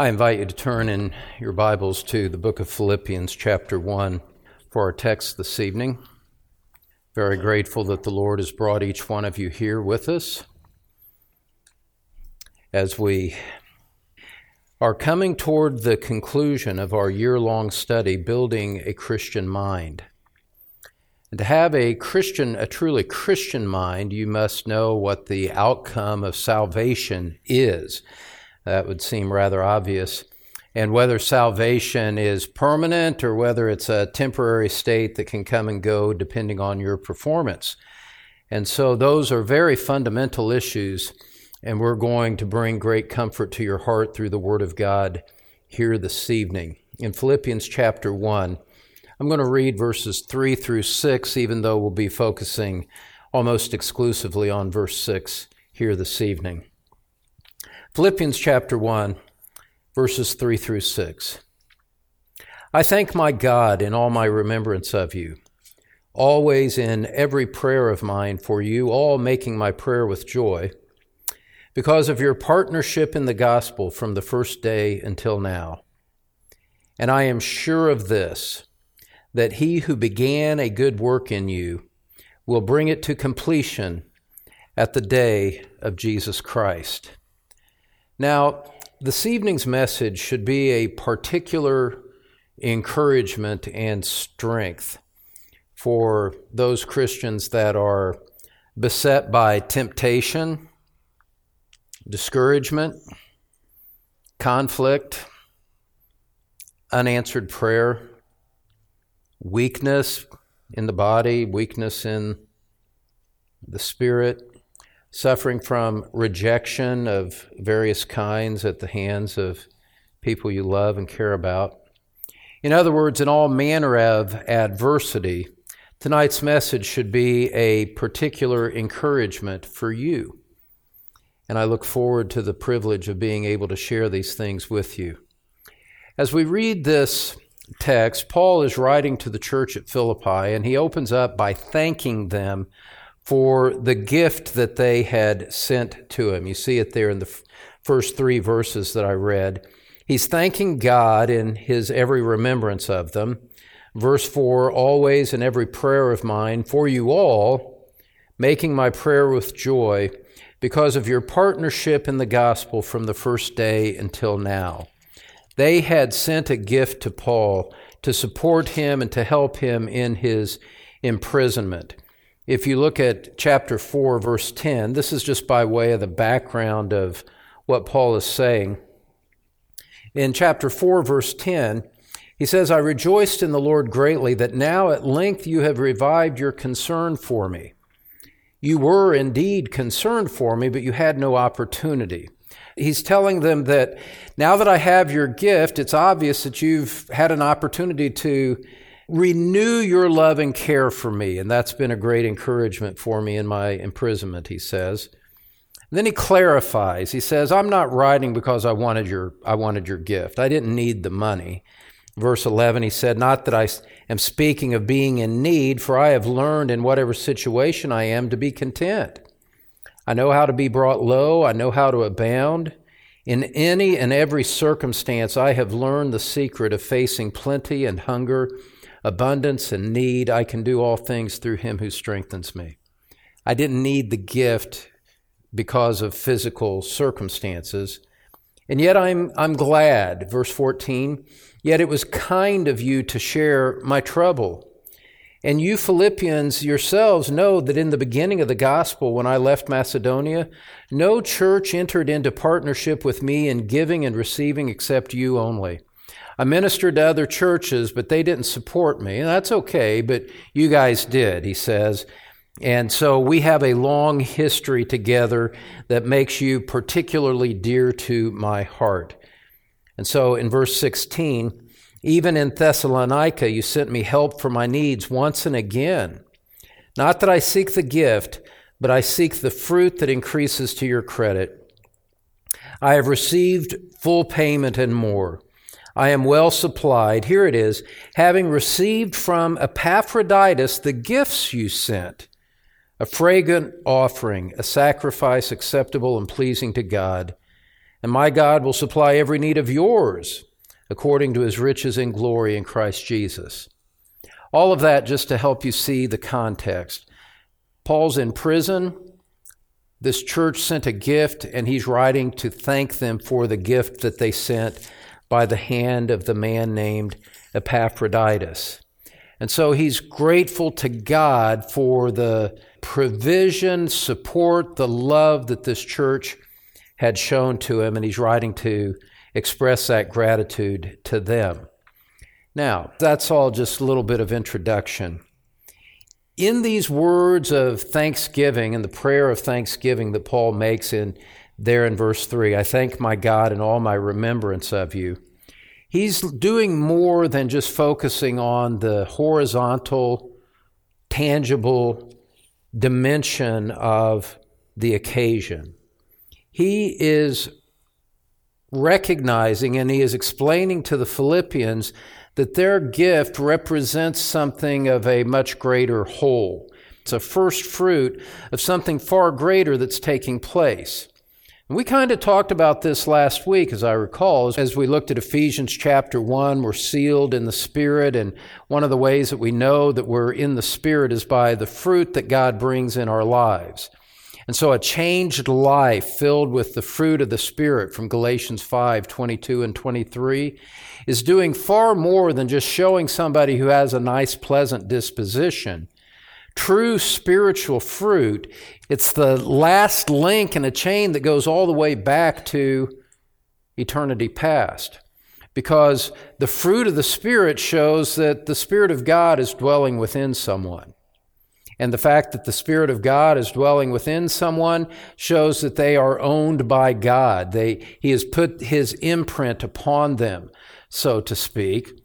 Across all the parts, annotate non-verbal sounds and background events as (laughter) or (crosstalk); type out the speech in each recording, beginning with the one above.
I invite you to turn in your Bibles to the book of Philippians, chapter 1, for our text this evening. Very grateful that the Lord has brought each one of you here with us as we are coming toward the conclusion of our year long study, Building a Christian Mind. And to have a Christian, a truly Christian mind, you must know what the outcome of salvation is. That would seem rather obvious. And whether salvation is permanent or whether it's a temporary state that can come and go depending on your performance. And so those are very fundamental issues, and we're going to bring great comfort to your heart through the Word of God here this evening. In Philippians chapter 1, I'm going to read verses 3 through 6, even though we'll be focusing almost exclusively on verse 6 here this evening. Philippians chapter 1, verses 3 through 6. I thank my God in all my remembrance of you, always in every prayer of mine for you, all making my prayer with joy, because of your partnership in the gospel from the first day until now. And I am sure of this, that he who began a good work in you will bring it to completion at the day of Jesus Christ. Now, this evening's message should be a particular encouragement and strength for those Christians that are beset by temptation, discouragement, conflict, unanswered prayer, weakness in the body, weakness in the spirit, suffering from rejection of various kinds at the hands of people you love and care about. In other words, in all manner of adversity, tonight's message should be a particular encouragement for you. And I look forward to the privilege of being able to share these things with you. As we read this text, Paul is writing to the church at Philippi, and he opens up by thanking them for the gift that they had sent to him. You see it there in the first three verses that I read. He's thanking God in his every remembrance of them. Verse 4 Always in every prayer of mine for you all, making my prayer with joy because of your partnership in the gospel from the first day until now. They had sent a gift to Paul to support him and to help him in his imprisonment. If you look at chapter 4, verse 10, this is just by way of the background of what Paul is saying. In chapter 4, verse 10, he says, I rejoiced in the Lord greatly that now at length you have revived your concern for me. You were indeed concerned for me, but you had no opportunity. He's telling them that now that I have your gift, it's obvious that you've had an opportunity to renew your love and care for me. And that's been a great encouragement for me in my imprisonment, he says. then he clarifies. He says, I'm not writing because I wanted your, I wanted your gift. I didn't need the money. Verse 11, he said, Not that I am speaking of being in need, for I have learned in whatever situation I am to be content. I know how to be brought low. I know how to abound. In any and every circumstance, I have learned the secret of facing plenty and hunger abundance and need, I can do all things through him who strengthens me. I didn't need the gift because of physical circumstances. And yet I'm, I'm glad, verse 14, yet it was kind of you to share my trouble. And you Philippians yourselves know that in the beginning of the gospel, when I left Macedonia, no church entered into partnership with me in giving and receiving except you only. I ministered to other churches, but they didn't support me. That's okay, but you guys did, he says. And so we have a long history together that makes you particularly dear to my heart. And so in verse 16, even in Thessalonica, you sent me help for my needs once and again. Not that I seek the gift, but I seek the fruit that increases to your credit. I have received full payment and more. I am well supplied. Here it is. Having received from Epaphroditus the gifts you sent, a fragrant offering, a sacrifice acceptable and pleasing to God. And my God will supply every need of yours according to his riches in glory in Christ Jesus. All of that just to help you see the context. Paul's in prison. This church sent a gift, and he's writing to thank them for the gift that they sent by the hand of the man named Epaphroditus. And so he's grateful to God for the provision, support, the love that this church had shown to him, and he's writing to express that gratitude to them. Now, that's all just a little bit of introduction. In these words of thanksgiving and the prayer of thanksgiving that Paul makes in there in verse 3, I thank my God in all my remembrance of you. He's doing more than just focusing on the horizontal, tangible dimension of the occasion. He is recognizing and he is explaining to the Philippians that their gift represents something of a much greater whole. It's a first fruit of something far greater that's taking place. We kind of talked about this last week, as I recall, as we looked at Ephesians chapter 1. We're sealed in the Spirit, and one of the ways that we know that we're in the Spirit is by the fruit that God brings in our lives. And so a changed life filled with the fruit of the Spirit from Galatians 5 22 and 23 is doing far more than just showing somebody who has a nice, pleasant disposition. True spiritual fruit, it's the last link in a chain that goes all the way back to eternity past. Because the fruit of the Spirit shows that the Spirit of God is dwelling within someone. And the fact that the Spirit of God is dwelling within someone shows that they are owned by God. They, he has put His imprint upon them, so to speak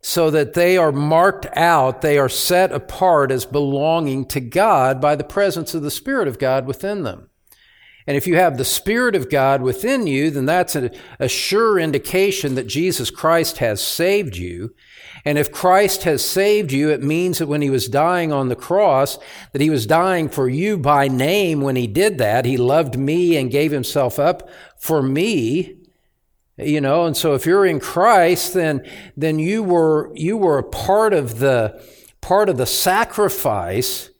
so that they are marked out, they are set apart as belonging to God by the presence of the Spirit of God within them. And if you have the Spirit of God within you, then that's a, a, sure indication that Jesus Christ has saved you. And if Christ has saved you, it means that when he was dying on the cross, that he was dying for you by name when he did that. He loved me and gave himself up for me. You know, and so if you're in Christ, then, then you were, you were a part of the, part of the sacrifice.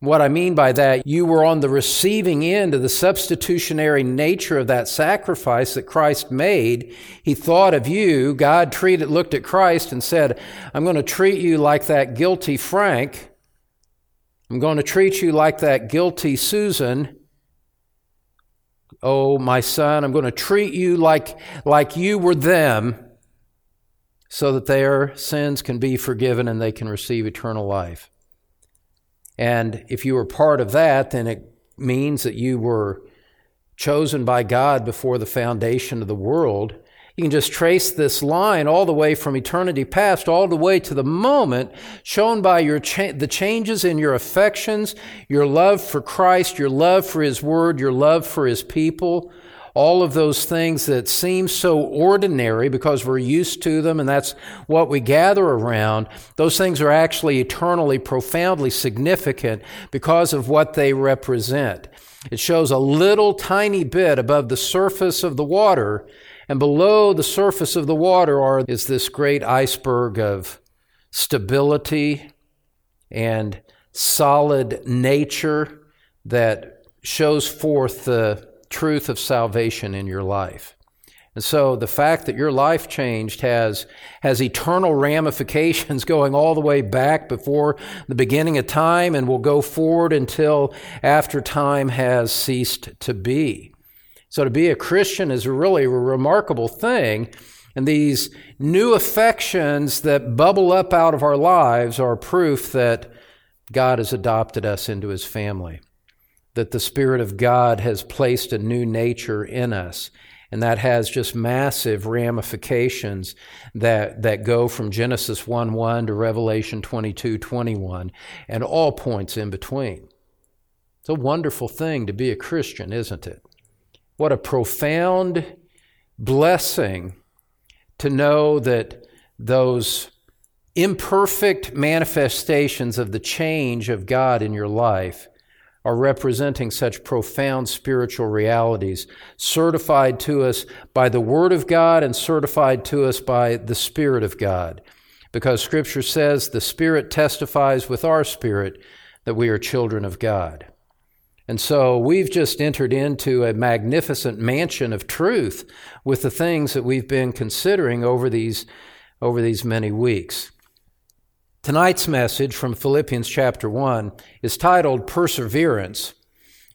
What I mean by that, you were on the receiving end of the substitutionary nature of that sacrifice that Christ made. He thought of you. God treated, looked at Christ and said, I'm going to treat you like that guilty Frank. I'm going to treat you like that guilty Susan. Oh, my son, I'm going to treat you like, like you were them so that their sins can be forgiven and they can receive eternal life. And if you were part of that, then it means that you were chosen by God before the foundation of the world you can just trace this line all the way from eternity past, all the way to the moment, shown by your cha- the changes in your affections, your love for Christ, your love for His Word, your love for His people. All of those things that seem so ordinary because we're used to them and that's what we gather around, those things are actually eternally, profoundly significant because of what they represent. It shows a little tiny bit above the surface of the water and below the surface of the water are, is this great iceberg of stability and solid nature that shows forth the truth of salvation in your life. And so the fact that your life changed has, has eternal ramifications (laughs) going all the way back before the beginning of time and will go forward until after time has ceased to be. So to be a Christian is a really a remarkable thing. And these new affections that bubble up out of our lives are proof that God has adopted us into his family, that the Spirit of God has placed a new nature in us. And that has just massive ramifications that, that go from Genesis 1 1 to Revelation 22 21 and all points in between. It's a wonderful thing to be a Christian, isn't it? What a profound blessing to know that those imperfect manifestations of the change of God in your life are representing such profound spiritual realities, certified to us by the Word of God and certified to us by the Spirit of God. Because Scripture says the Spirit testifies with our spirit that we are children of God. And so we've just entered into a magnificent mansion of truth with the things that we've been considering over these, over these many weeks. Tonight's message from Philippians chapter 1 is titled Perseverance.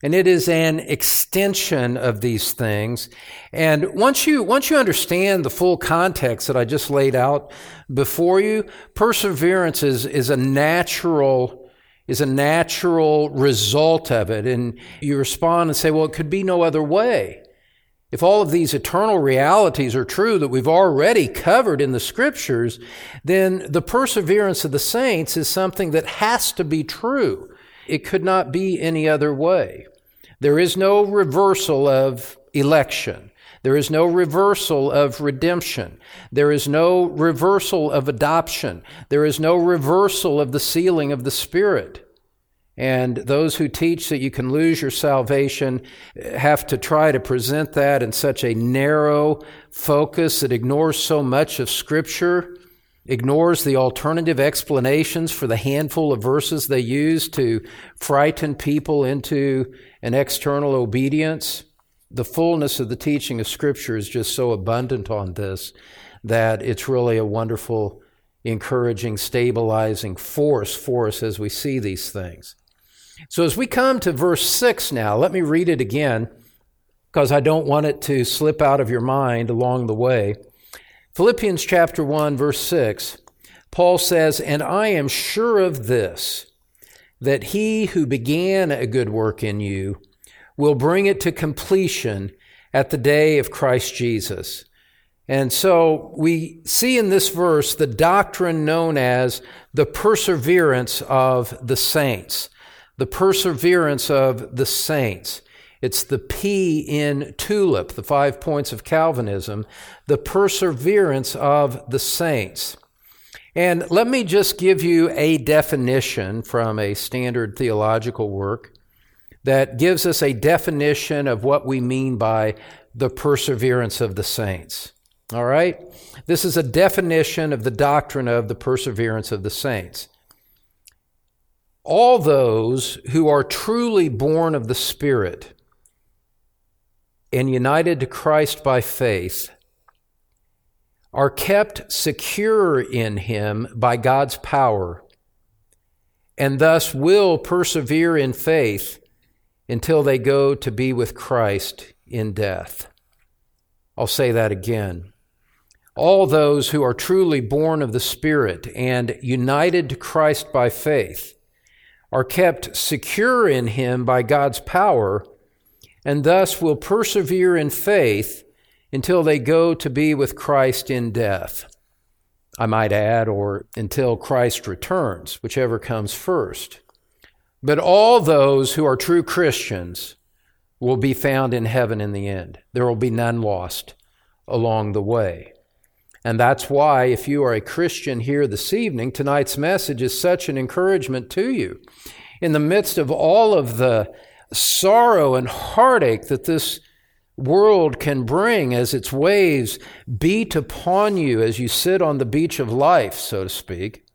And it is an extension of these things. And once you, once you understand the full context that I just laid out before you, perseverance is, is a natural is a natural result of it. And you respond and say, well, it could be no other way. If all of these eternal realities are true that we've already covered in the scriptures, then the perseverance of the saints is something that has to be true. It could not be any other way. There is no reversal of election. There is no reversal of redemption. There is no reversal of adoption. There is no reversal of the sealing of the Spirit. And those who teach that you can lose your salvation have to try to present that in such a narrow focus that ignores so much of Scripture, ignores the alternative explanations for the handful of verses they use to frighten people into an external obedience the fullness of the teaching of Scripture is just so abundant on this that it's really a wonderful, encouraging, stabilizing force for us as we see these things. So, as we come to verse 6 now, let me read it again because I don't want it to slip out of your mind along the way. Philippians chapter 1, verse 6, Paul says, And I am sure of this, that he who began a good work in you will bring it to completion at the day of Christ Jesus. And so we see in this verse the doctrine known as the perseverance of the saints. The perseverance of the saints. It's the P in TULIP, the five points of Calvinism, the perseverance of the saints. And let me just give you a definition from a standard theological work that gives us a definition of what we mean by the perseverance of the saints. All right? This is a definition of the doctrine of the perseverance of the saints. All those who are truly born of the Spirit and united to Christ by faith are kept secure in Him by God's power and thus will persevere in faith until they go to be with Christ in death. I'll say that again. All those who are truly born of the Spirit and united to Christ by faith are kept secure in Him by God's power and thus will persevere in faith until they go to be with Christ in death. I might add, or until Christ returns, whichever comes first. But all those who are true Christians will be found in heaven in the end. There will be none lost along the way. And that's why, if you are a Christian here this evening, tonight's message is such an encouragement to you. In the midst of all of the sorrow and heartache that this world can bring as its waves beat upon you as you sit on the beach of life, so to speak,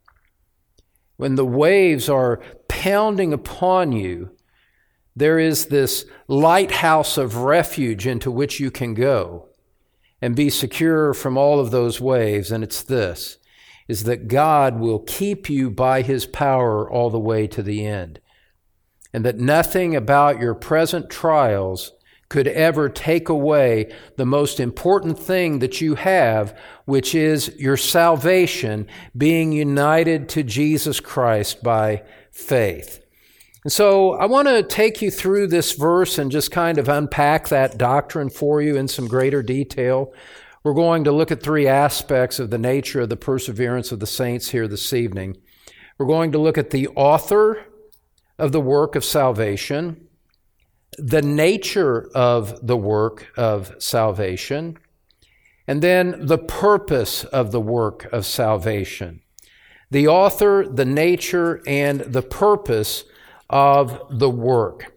when the waves are pounding upon you, there is this lighthouse of refuge into which you can go and be secure from all of those waves. And it's this is that God will keep you by his power all the way to the end. And that nothing about your present trials could ever take away the most important thing that you have, which is your salvation, being united to Jesus Christ by faith. And so I want to take you through this verse and just kind of unpack that doctrine for you in some greater detail. We're going to look at three aspects of the nature of the perseverance of the saints here this evening. We're going to look at the author of the work of salvation the nature of the work of salvation, and then the purpose of the work of salvation. The author, the nature, and the purpose of the work.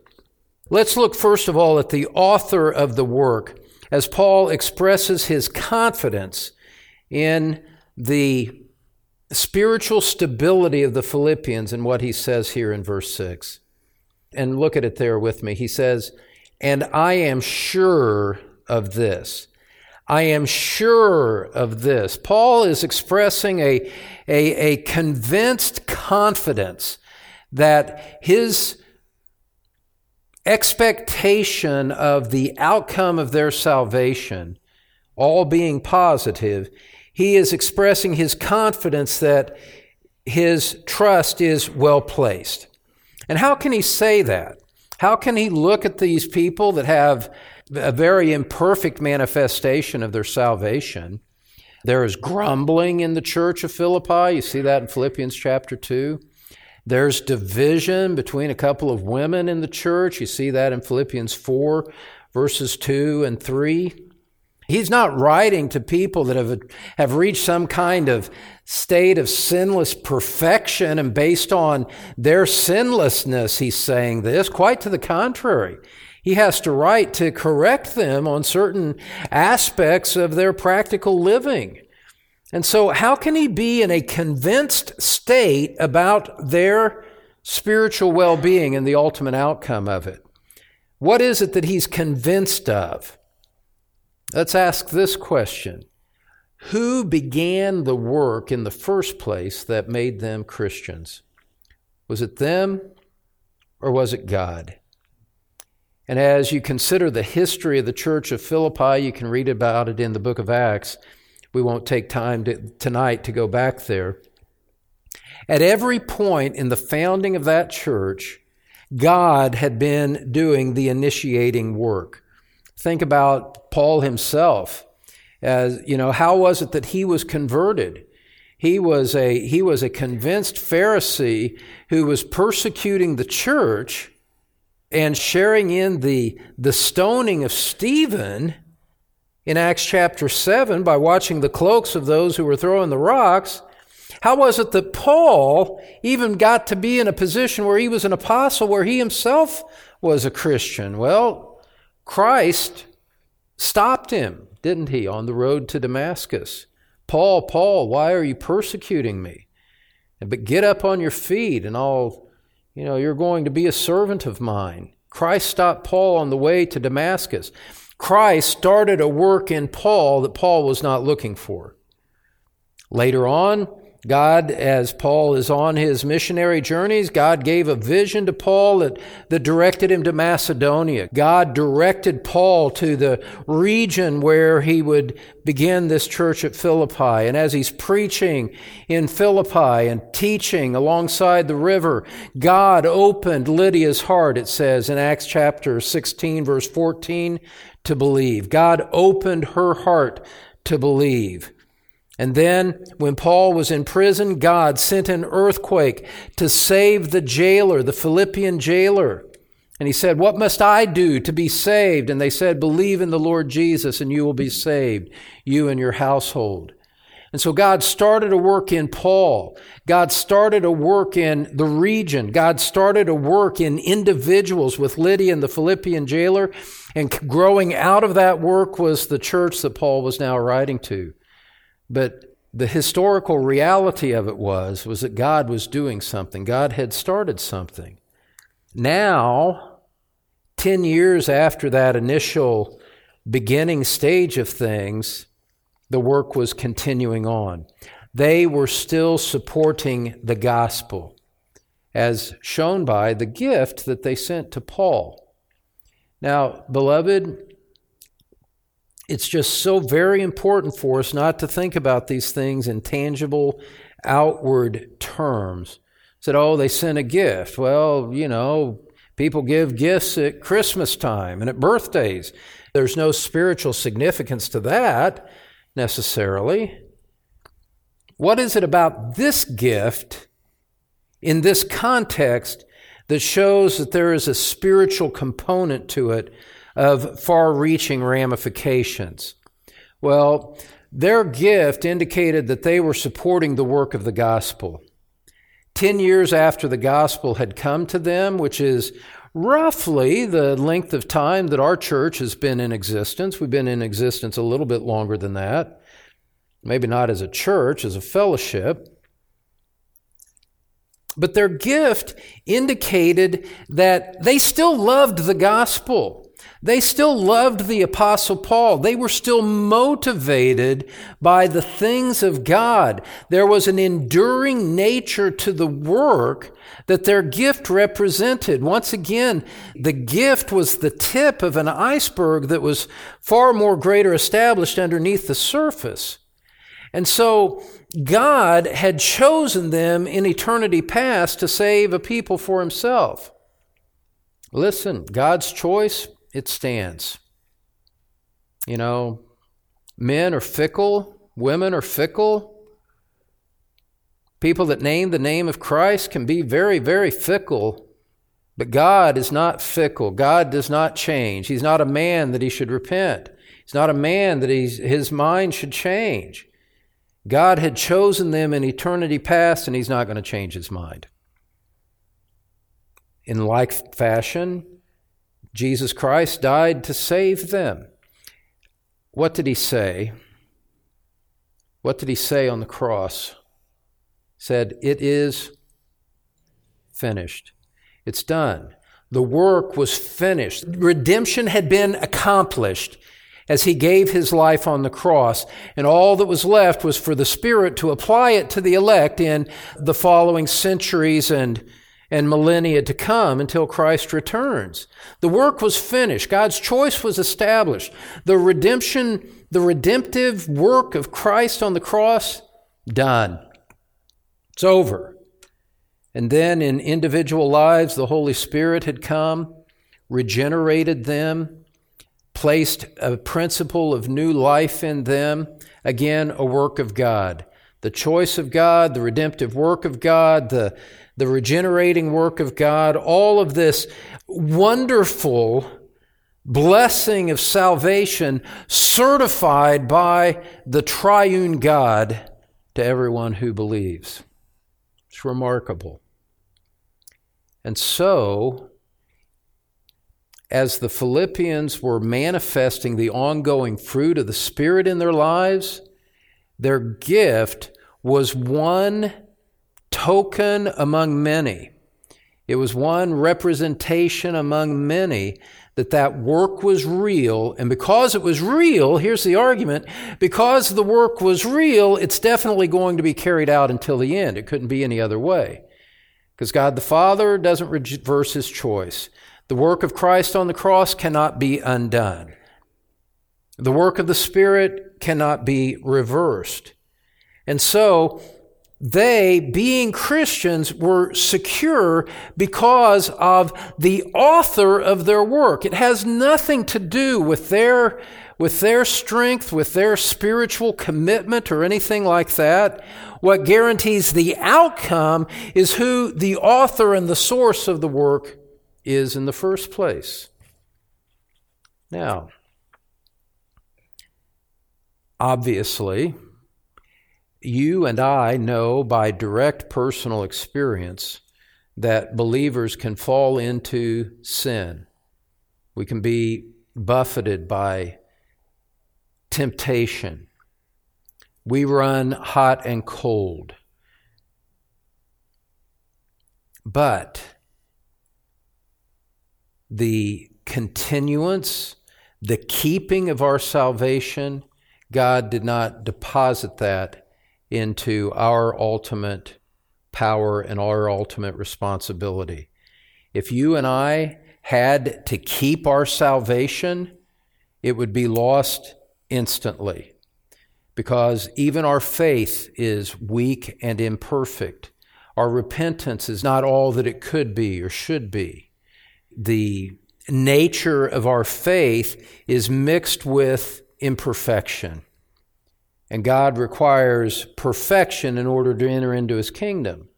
Let's look first of all at the author of the work as Paul expresses his confidence in the spiritual stability of the Philippians and what he says here in verse 6. And look at it there with me. He says, And I am sure of this. I am sure of this. Paul is expressing a, a, a convinced confidence that his expectation of the outcome of their salvation, all being positive, he is expressing his confidence that his trust is well placed. And how can he say that? How can he look at these people that have a very imperfect manifestation of their salvation? There is grumbling in the church of Philippi. You see that in Philippians chapter 2. There's division between a couple of women in the church. You see that in Philippians 4, verses 2 and 3. He's not writing to people that have, have reached some kind of state of sinless perfection and based on their sinlessness, he's saying this. Quite to the contrary. He has to write to correct them on certain aspects of their practical living. And so, how can he be in a convinced state about their spiritual well being and the ultimate outcome of it? What is it that he's convinced of? Let's ask this question Who began the work in the first place that made them Christians? Was it them or was it God? And as you consider the history of the church of Philippi, you can read about it in the book of Acts. We won't take time to, tonight to go back there. At every point in the founding of that church, God had been doing the initiating work. Think about Paul himself. As, you know, how was it that he was converted? He was a, he was a convinced Pharisee who was persecuting the church and sharing in the, the stoning of Stephen in Acts chapter 7 by watching the cloaks of those who were throwing the rocks. How was it that Paul even got to be in a position where he was an apostle, where he himself was a Christian? Well, Christ stopped him, didn't he, on the road to Damascus? Paul, Paul, why are you persecuting me? But get up on your feet and I'll, you know, you're going to be a servant of mine. Christ stopped Paul on the way to Damascus. Christ started a work in Paul that Paul was not looking for. Later on, God, as Paul is on his missionary journeys, God gave a vision to Paul that, that directed him to Macedonia. God directed Paul to the region where he would begin this church at Philippi. And as he's preaching in Philippi and teaching alongside the river, God opened Lydia's heart, it says in Acts chapter 16, verse 14, to believe. God opened her heart to believe. And then, when Paul was in prison, God sent an earthquake to save the jailer, the Philippian jailer. And he said, What must I do to be saved? And they said, Believe in the Lord Jesus, and you will be saved, you and your household. And so God started a work in Paul. God started a work in the region. God started a work in individuals with Lydia and the Philippian jailer. And growing out of that work was the church that Paul was now writing to. But the historical reality of it was was that God was doing something. God had started something. Now, 10 years after that initial beginning stage of things, the work was continuing on. They were still supporting the gospel, as shown by the gift that they sent to Paul. Now, beloved, it's just so very important for us not to think about these things in tangible, outward terms. Said, oh, they sent a gift. Well, you know, people give gifts at Christmas time and at birthdays. There's no spiritual significance to that necessarily. What is it about this gift in this context that shows that there is a spiritual component to it of far reaching ramifications. Well, their gift indicated that they were supporting the work of the gospel. 10 years after the gospel had come to them, which is roughly the length of time that our church has been in existence. We've been in existence a little bit longer than that. Maybe not as a church, as a fellowship. But their gift indicated that they still loved the gospel. They still loved the Apostle Paul. They were still motivated by the things of God. There was an enduring nature to the work that their gift represented. Once again, the gift was the tip of an iceberg that was far more greater established underneath the surface. And so God had chosen them in eternity past to save a people for himself. Listen, God's choice it stands. You know, men are fickle, women are fickle. People that name the name of Christ can be very, very fickle. But God is not fickle. God does not change. He's not a man that he should repent. He's not a man that his mind should change. God had chosen them in eternity past, and he's not going to change his mind. In like fashion, Jesus Christ died to save them. What did he say? What did he say on the cross? He said, It is finished. It's done. The work was finished. Redemption had been accomplished as he gave his life on the cross, and all that was left was for the Spirit to apply it to the elect in the following centuries and and millennia to come until Christ returns. The work was finished. God's choice was established. The redemption, the redemptive work of Christ on the cross, done. It's over. And then in individual lives, the Holy Spirit had come, regenerated them, placed a principle of new life in them. Again, a work of God. The choice of God, the redemptive work of God, the the regenerating work of God, all of this wonderful blessing of salvation certified by the triune God to everyone who believes. It's remarkable. And so, as the Philippians were manifesting the ongoing fruit of the Spirit in their lives, their gift was one token among many. It was one representation among many that that work was real. And because it was real, here's the argument, because the work was real, it's definitely going to be carried out until the end. It couldn't be any other way. Because God the Father doesn't reverse his choice. The work of Christ on the cross cannot be undone. The work of the Spirit cannot be reversed. And so, they, being Christians, were secure because of the author of their work. It has nothing to do with their, with their strength, with their spiritual commitment, or anything like that. What guarantees the outcome is who the author and the source of the work is in the first place. Now, obviously, you and I know by direct personal experience that believers can fall into sin. We can be buffeted by temptation. We run hot and cold. But the continuance, the keeping of our salvation, God did not deposit that into our ultimate power and our ultimate responsibility. If you and I had to keep our salvation, it would be lost instantly because even our faith is weak and imperfect. Our repentance is not all that it could be or should be. The nature of our faith is mixed with imperfection. And God requires perfection in order to enter into his kingdom.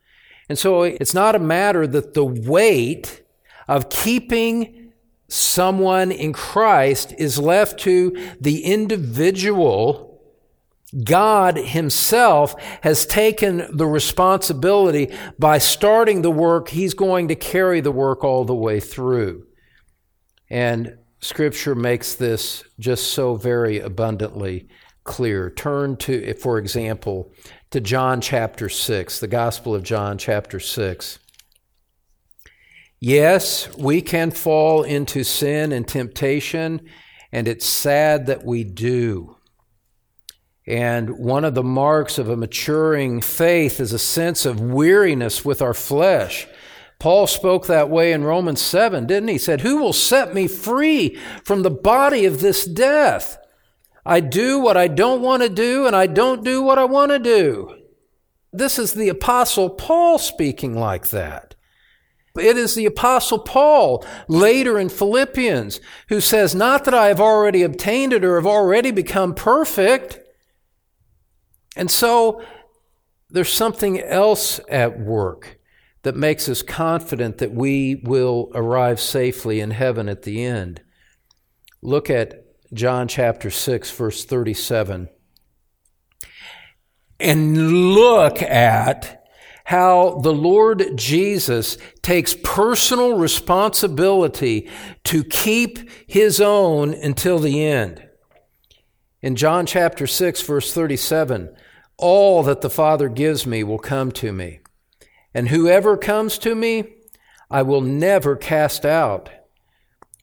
And so it's not a matter that the weight of keeping someone in Christ is left to the individual God Himself has taken the responsibility by starting the work, He's going to carry the work all the way through. And Scripture makes this just so very abundantly clear. Turn to, for example, to John chapter 6, the Gospel of John chapter 6. Yes, we can fall into sin and temptation, and it's sad that we do. And one of the marks of a maturing faith is a sense of weariness with our flesh. Paul spoke that way in Romans 7, didn't he? He said, Who will set me free from the body of this death? I do what I don't want to do, and I don't do what I want to do. This is the Apostle Paul speaking like that. It is the Apostle Paul later in Philippians who says, Not that I have already obtained it or have already become perfect. And so there's something else at work that makes us confident that we will arrive safely in heaven at the end. Look at John chapter 6, verse 37. And look at how the Lord Jesus takes personal responsibility to keep his own until the end. In John chapter 6, verse 37, all that the Father gives me will come to me, and whoever comes to me, I will never cast out.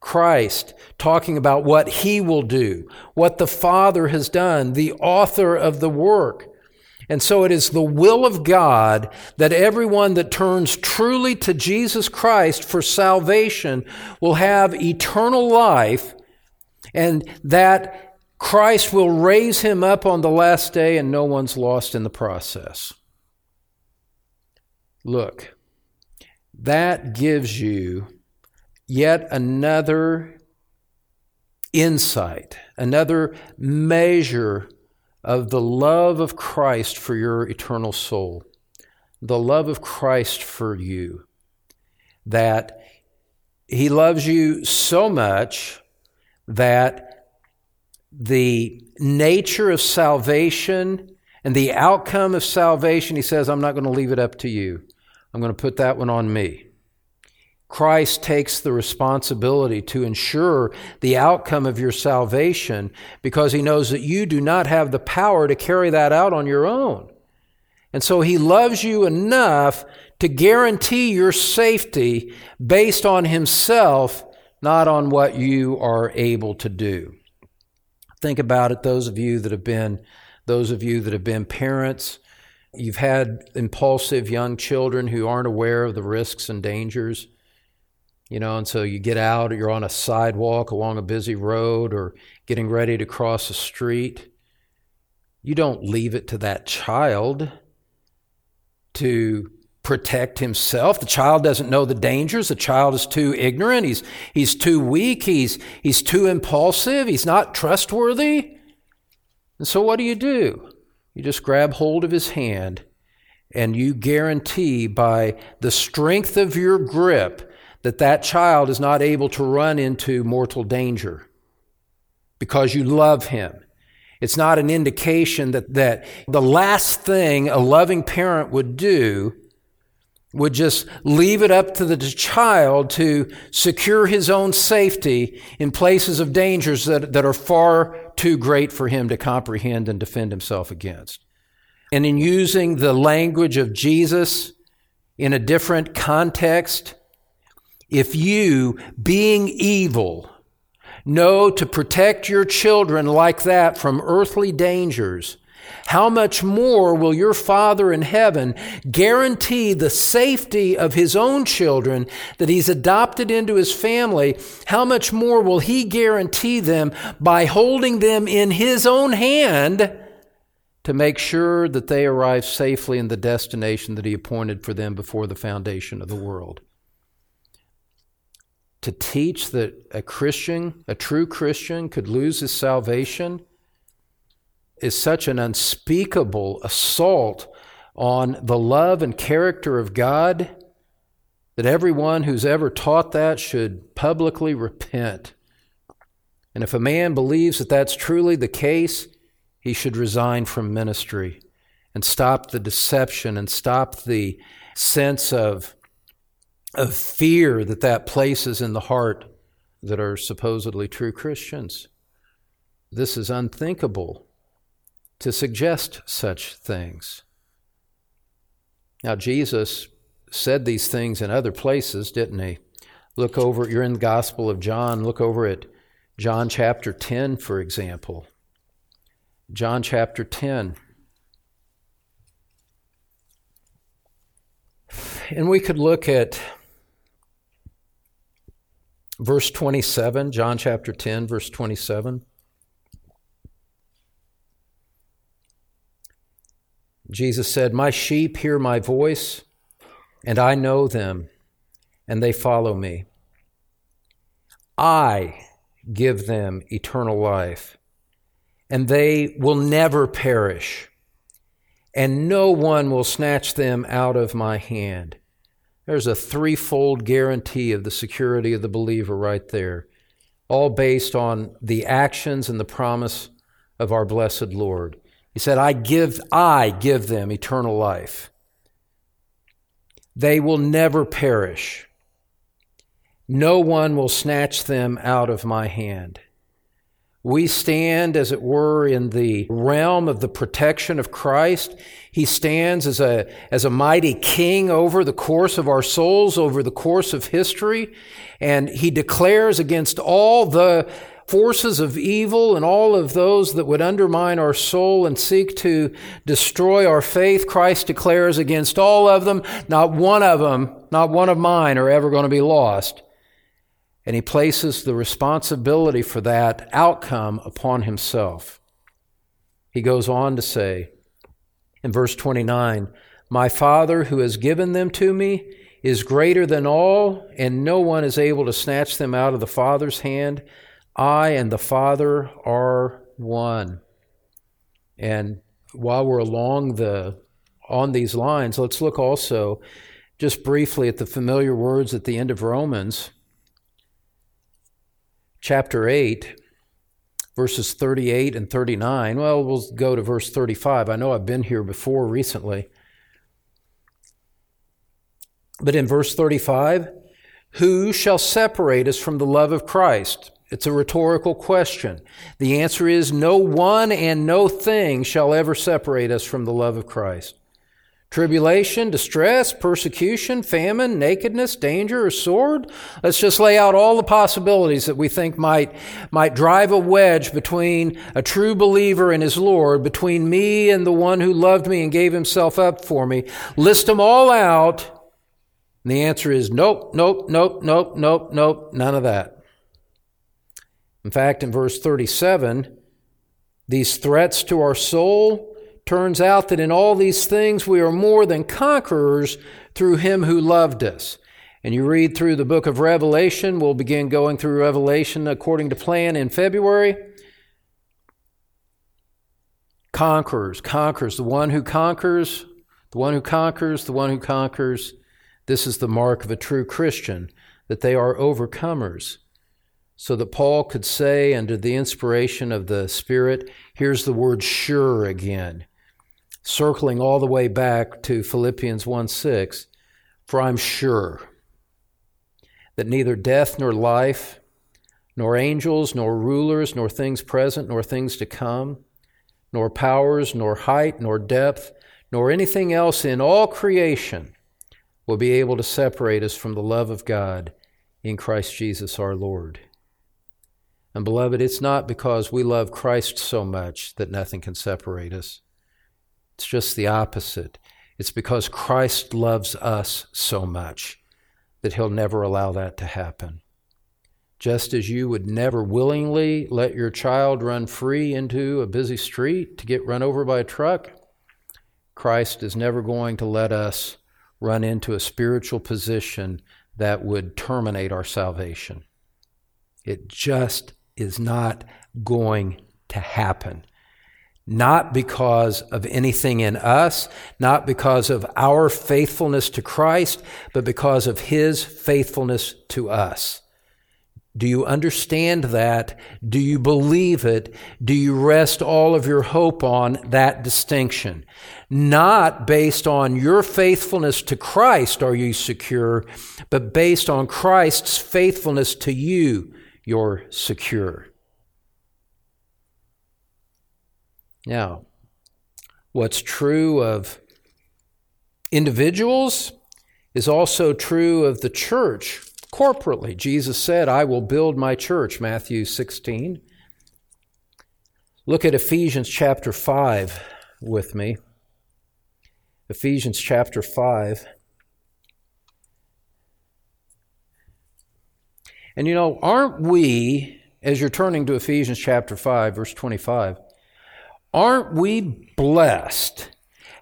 Christ, talking about what he will do, what the Father has done, the author of the work. And so it is the will of God that everyone that turns truly to Jesus Christ for salvation will have eternal life and that Christ will raise him up on the last day and no one's lost in the process. Look, that gives you yet another insight, another measure of the love of Christ for your eternal soul, the love of Christ for you, that He loves you so much that the nature of salvation and the outcome of salvation, He says, I'm not going to leave it up to you. I'm going to put that one on me. Christ takes the responsibility to ensure the outcome of your salvation because he knows that you do not have the power to carry that out on your own. And so he loves you enough to guarantee your safety based on himself, not on what you are able to do. Think about it, those of you that have been, those of you that have been parents. You've had impulsive young children who aren't aware of the risks and dangers you know, and so you get out, you're on a sidewalk along a busy road or getting ready to cross a street. You don't leave it to that child to protect himself. The child doesn't know the dangers. The child is too ignorant. He's, he's too weak. He's, he's too impulsive. He's not trustworthy. And so what do you do? You just grab hold of his hand and you guarantee by the strength of your grip that that child is not able to run into mortal danger because you love him. It's not an indication that, that the last thing a loving parent would do would just leave it up to the child to secure his own safety in places of dangers that, that are far too great for him to comprehend and defend himself against. And in using the language of Jesus in a different context, if you, being evil, know to protect your children like that from earthly dangers, how much more will your Father in heaven guarantee the safety of his own children that he's adopted into his family? How much more will he guarantee them by holding them in his own hand to make sure that they arrive safely in the destination that He appointed for them before the foundation of the world. To teach that a Christian, a true Christian, could lose his salvation is such an unspeakable assault on the love and character of God that everyone who's ever taught that should publicly repent. And if a man believes that that's truly the case, he should resign from ministry and stop the deception and stop the sense of, of fear that that places in the heart that are supposedly true Christians. This is unthinkable to suggest such things. Now, Jesus said these things in other places, didn't he? Look over, you're in the Gospel of John, look over at John chapter 10, for example. John chapter 10. And we could look at verse 27, John chapter 10, verse 27. Jesus said, My sheep hear my voice, and I know them, and they follow me. I give them eternal life, and they will never perish, and no one will snatch them out of my hand. There's a threefold guarantee of the security of the believer right there, all based on the actions and the promise of our blessed Lord. He said, I give, I give them eternal life. They will never perish. No one will snatch them out of my hand. We stand, as it were, in the realm of the protection of Christ. He stands as a, as a mighty king over the course of our souls, over the course of history. And he declares against all the forces of evil and all of those that would undermine our soul and seek to destroy our faith, Christ declares against all of them, not one of them, not one of mine are ever going to be lost. And he places the responsibility for that outcome upon himself. He goes on to say in verse 29 My Father who has given them to me is greater than all, and no one is able to snatch them out of the Father's hand. I and the Father are one. And while we're along the on these lines, let's look also just briefly at the familiar words at the end of Romans chapter 8 verses 38 and 39. Well, we'll go to verse 35. I know I've been here before recently. But in verse 35, who shall separate us from the love of Christ? It's a rhetorical question. The answer is no one and no thing shall ever separate us from the love of Christ. Tribulation, distress, persecution, famine, nakedness, danger, or sword. Let's just lay out all the possibilities that we think might, might drive a wedge between a true believer and his Lord, between me and the one who loved me and gave himself up for me. List them all out. And the answer is nope, nope, nope, nope, nope, nope, none of that. In fact, in verse 37, these threats to our soul turns out that in all these things we are more than conquerors through him who loved us. And you read through the book of Revelation, we'll begin going through Revelation according to plan in February. Conquerors, conquers, the one who conquers, the one who conquers, the one who conquers. This is the mark of a true Christian, that they are overcomers so that Paul could say, under the inspiration of the Spirit, here's the word sure again, circling all the way back to Philippians 1 6. For I'm sure that neither death nor life, nor angels, nor rulers, nor things present, nor things to come, nor powers, nor height, nor depth, nor anything else in all creation will be able to separate us from the love of God in Christ Jesus our Lord. And beloved, it's not because we love Christ so much that nothing can separate us. It's just the opposite. It's because Christ loves us so much that he'll never allow that to happen. Just as you would never willingly let your child run free into a busy street to get run over by a truck, Christ is never going to let us run into a spiritual position that would terminate our salvation. It just is not going to happen. Not because of anything in us, not because of our faithfulness to Christ, but because of His faithfulness to us. Do you understand that? Do you believe it? Do you rest all of your hope on that distinction? Not based on your faithfulness to Christ are you secure, but based on Christ's faithfulness to you, you're secure. Now, what's true of individuals is also true of the church corporately. Jesus said, I will build my church, Matthew 16. Look at Ephesians chapter 5 with me. Ephesians chapter 5. And you know, aren't we, as you're turning to Ephesians chapter 5, verse 25, aren't we blessed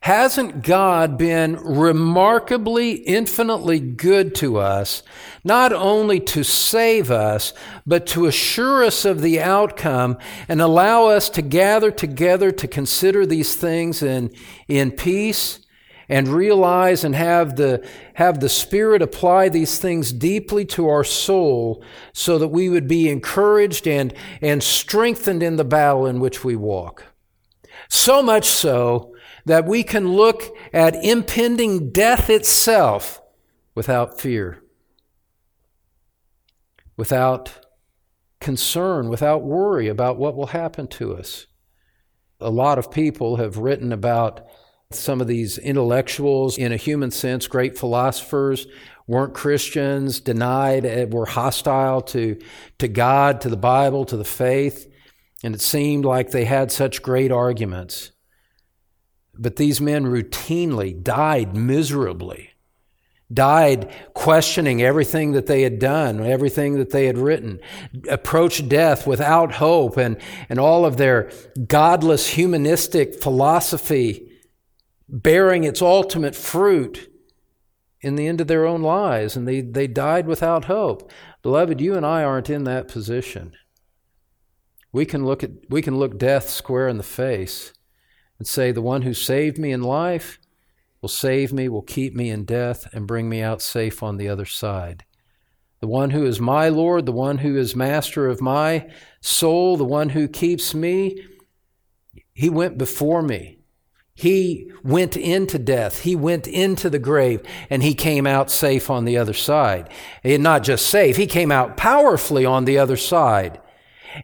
Hasn't God been remarkably, infinitely good to us, not only to save us, but to assure us of the outcome and allow us to gather together to consider these things in, in peace and realize and have the, have the Spirit apply these things deeply to our soul so that we would be encouraged and, and strengthened in the battle in which we walk? So much so that we can look at impending death itself without fear, without concern, without worry about what will happen to us. A lot of people have written about some of these intellectuals, in a human sense, great philosophers, weren't Christians, denied, eh, were hostile to, to God, to the Bible, to the faith, and it seemed like they had such great arguments. But these men routinely died miserably, died questioning everything that they had done, everything that they had written, approached death without hope, and, and all of their godless humanistic philosophy bearing its ultimate fruit in the end of their own lives, and they, they died without hope. Beloved, you and I aren't in that position. We can look at we can look death square in the face and say, The one who saved me in life will save me, will keep me in death, and bring me out safe on the other side. The one who is my Lord, the one who is master of my soul, the one who keeps me, he went before me. He went into death. He went into the grave and he came out safe on the other side. And not just safe, he came out powerfully on the other side.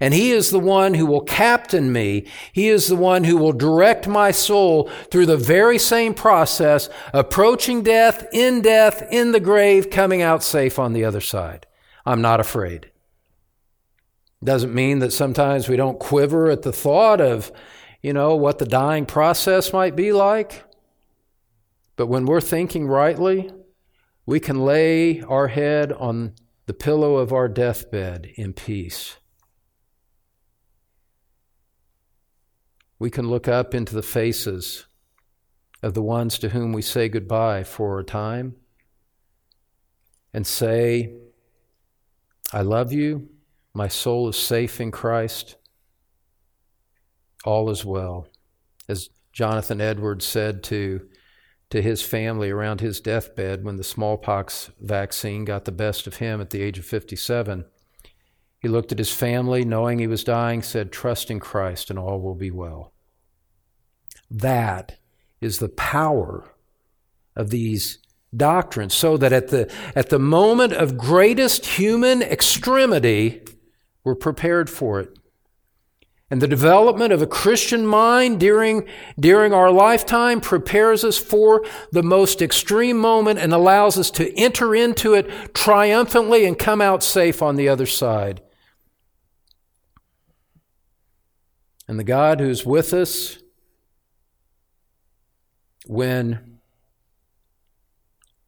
And He is the one who will captain me. He is the one who will direct my soul through the very same process, approaching death, in death, in the grave, coming out safe on the other side. I'm not afraid. Doesn't mean that sometimes we don't quiver at the thought of, you know, what the dying process might be like. But when we're thinking rightly, we can lay our head on the pillow of our deathbed in peace. We can look up into the faces of the ones to whom we say goodbye for a time and say, I love you. My soul is safe in Christ. All is well. As Jonathan Edwards said to, to his family around his deathbed when the smallpox vaccine got the best of him at the age of 57, he looked at his family, knowing he was dying, said, Trust in Christ, and all will be well. That is the power of these doctrines, so that at the, at the moment of greatest human extremity, we're prepared for it. And the development of a Christian mind during, during our lifetime prepares us for the most extreme moment and allows us to enter into it triumphantly and come out safe on the other side. And the God who's with us when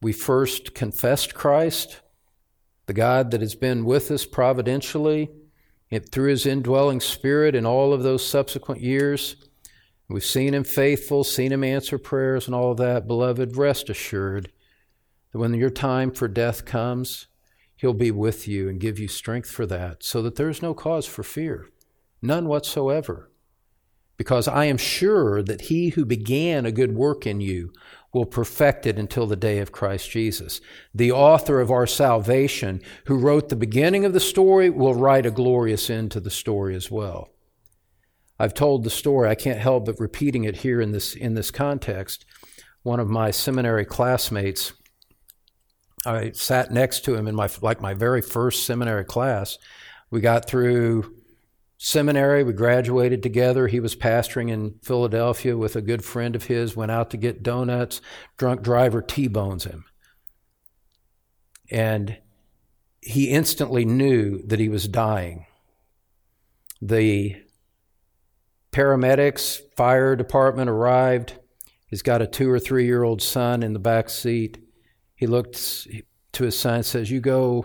we first confessed Christ, the God that has been with us providentially through his indwelling spirit in all of those subsequent years. We've seen him faithful, seen him answer prayers and all of that. Beloved, rest assured that when your time for death comes, he'll be with you and give you strength for that, so that there's no cause for fear, none whatsoever. Because I am sure that he who began a good work in you will perfect it until the day of Christ Jesus. The author of our salvation, who wrote the beginning of the story, will write a glorious end to the story as well. I've told the story, I can't help but repeating it here in this, in this context. One of my seminary classmates, I sat next to him in my, like my very first seminary class. We got through seminary. We graduated together. He was pastoring in Philadelphia with a good friend of his, went out to get donuts. Drunk driver T bones him. And he instantly knew that he was dying. The paramedics, fire department arrived. He's got a two or three year old son in the back seat. He looked to his son and says, You go,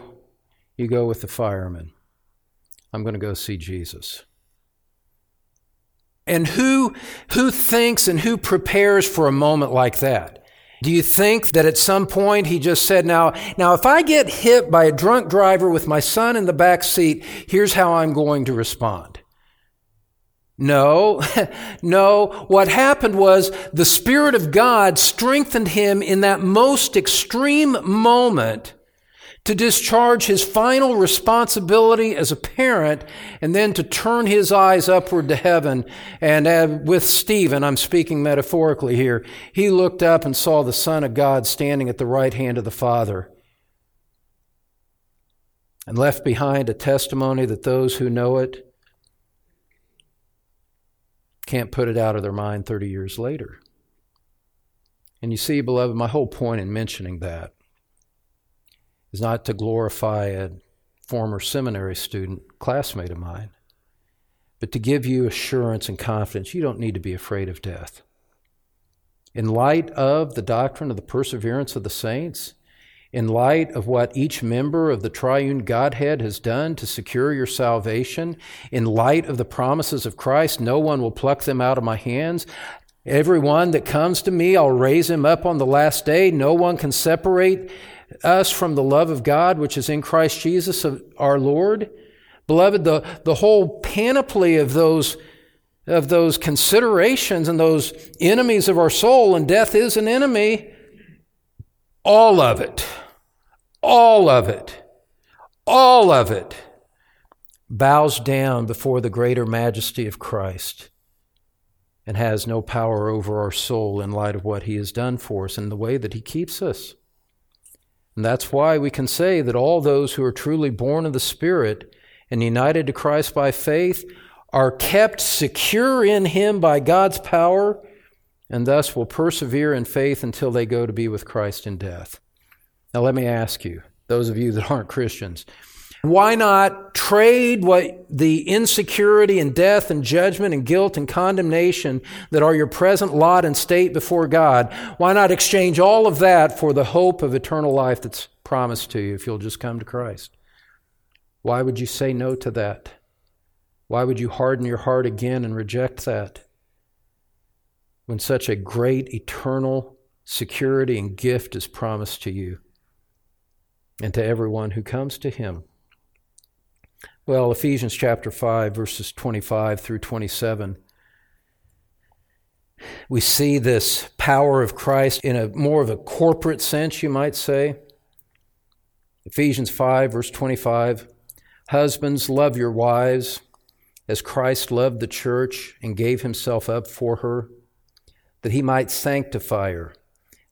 you go with the firemen. I'm going to go see Jesus. And who, who thinks and who prepares for a moment like that? Do you think that at some point he just said, now, now if I get hit by a drunk driver with my son in the back seat, here's how I'm going to respond? No, (laughs) no. What happened was the Spirit of God strengthened him in that most extreme moment to discharge his final responsibility as a parent, and then to turn his eyes upward to heaven. And uh, with Stephen, I'm speaking metaphorically here, he looked up and saw the Son of God standing at the right hand of the Father and left behind a testimony that those who know it can't put it out of their mind 30 years later. And you see, beloved, my whole point in mentioning that is not to glorify a former seminary student, classmate of mine, but to give you assurance and confidence. You don't need to be afraid of death. In light of the doctrine of the perseverance of the saints, in light of what each member of the triune Godhead has done to secure your salvation, in light of the promises of Christ, no one will pluck them out of my hands. Everyone that comes to me, I'll raise him up on the last day. No one can separate us from the love of God, which is in Christ Jesus our Lord. Beloved, the, the whole panoply of those, of those considerations and those enemies of our soul, and death is an enemy, all of it, all of it, all of it bows down before the greater majesty of Christ and has no power over our soul in light of what he has done for us and the way that he keeps us. And that's why we can say that all those who are truly born of the Spirit and united to Christ by faith are kept secure in Him by God's power and thus will persevere in faith until they go to be with Christ in death. Now, let me ask you, those of you that aren't Christians, why not trade what the insecurity and death and judgment and guilt and condemnation that are your present lot and state before God? Why not exchange all of that for the hope of eternal life that's promised to you if you'll just come to Christ? Why would you say no to that? Why would you harden your heart again and reject that? When such a great eternal security and gift is promised to you and to everyone who comes to Him. Well, Ephesians chapter 5, verses 25 through 27. We see this power of Christ in a more of a corporate sense, you might say. Ephesians 5, verse 25. Husbands, love your wives as Christ loved the church and gave himself up for her, that he might sanctify her,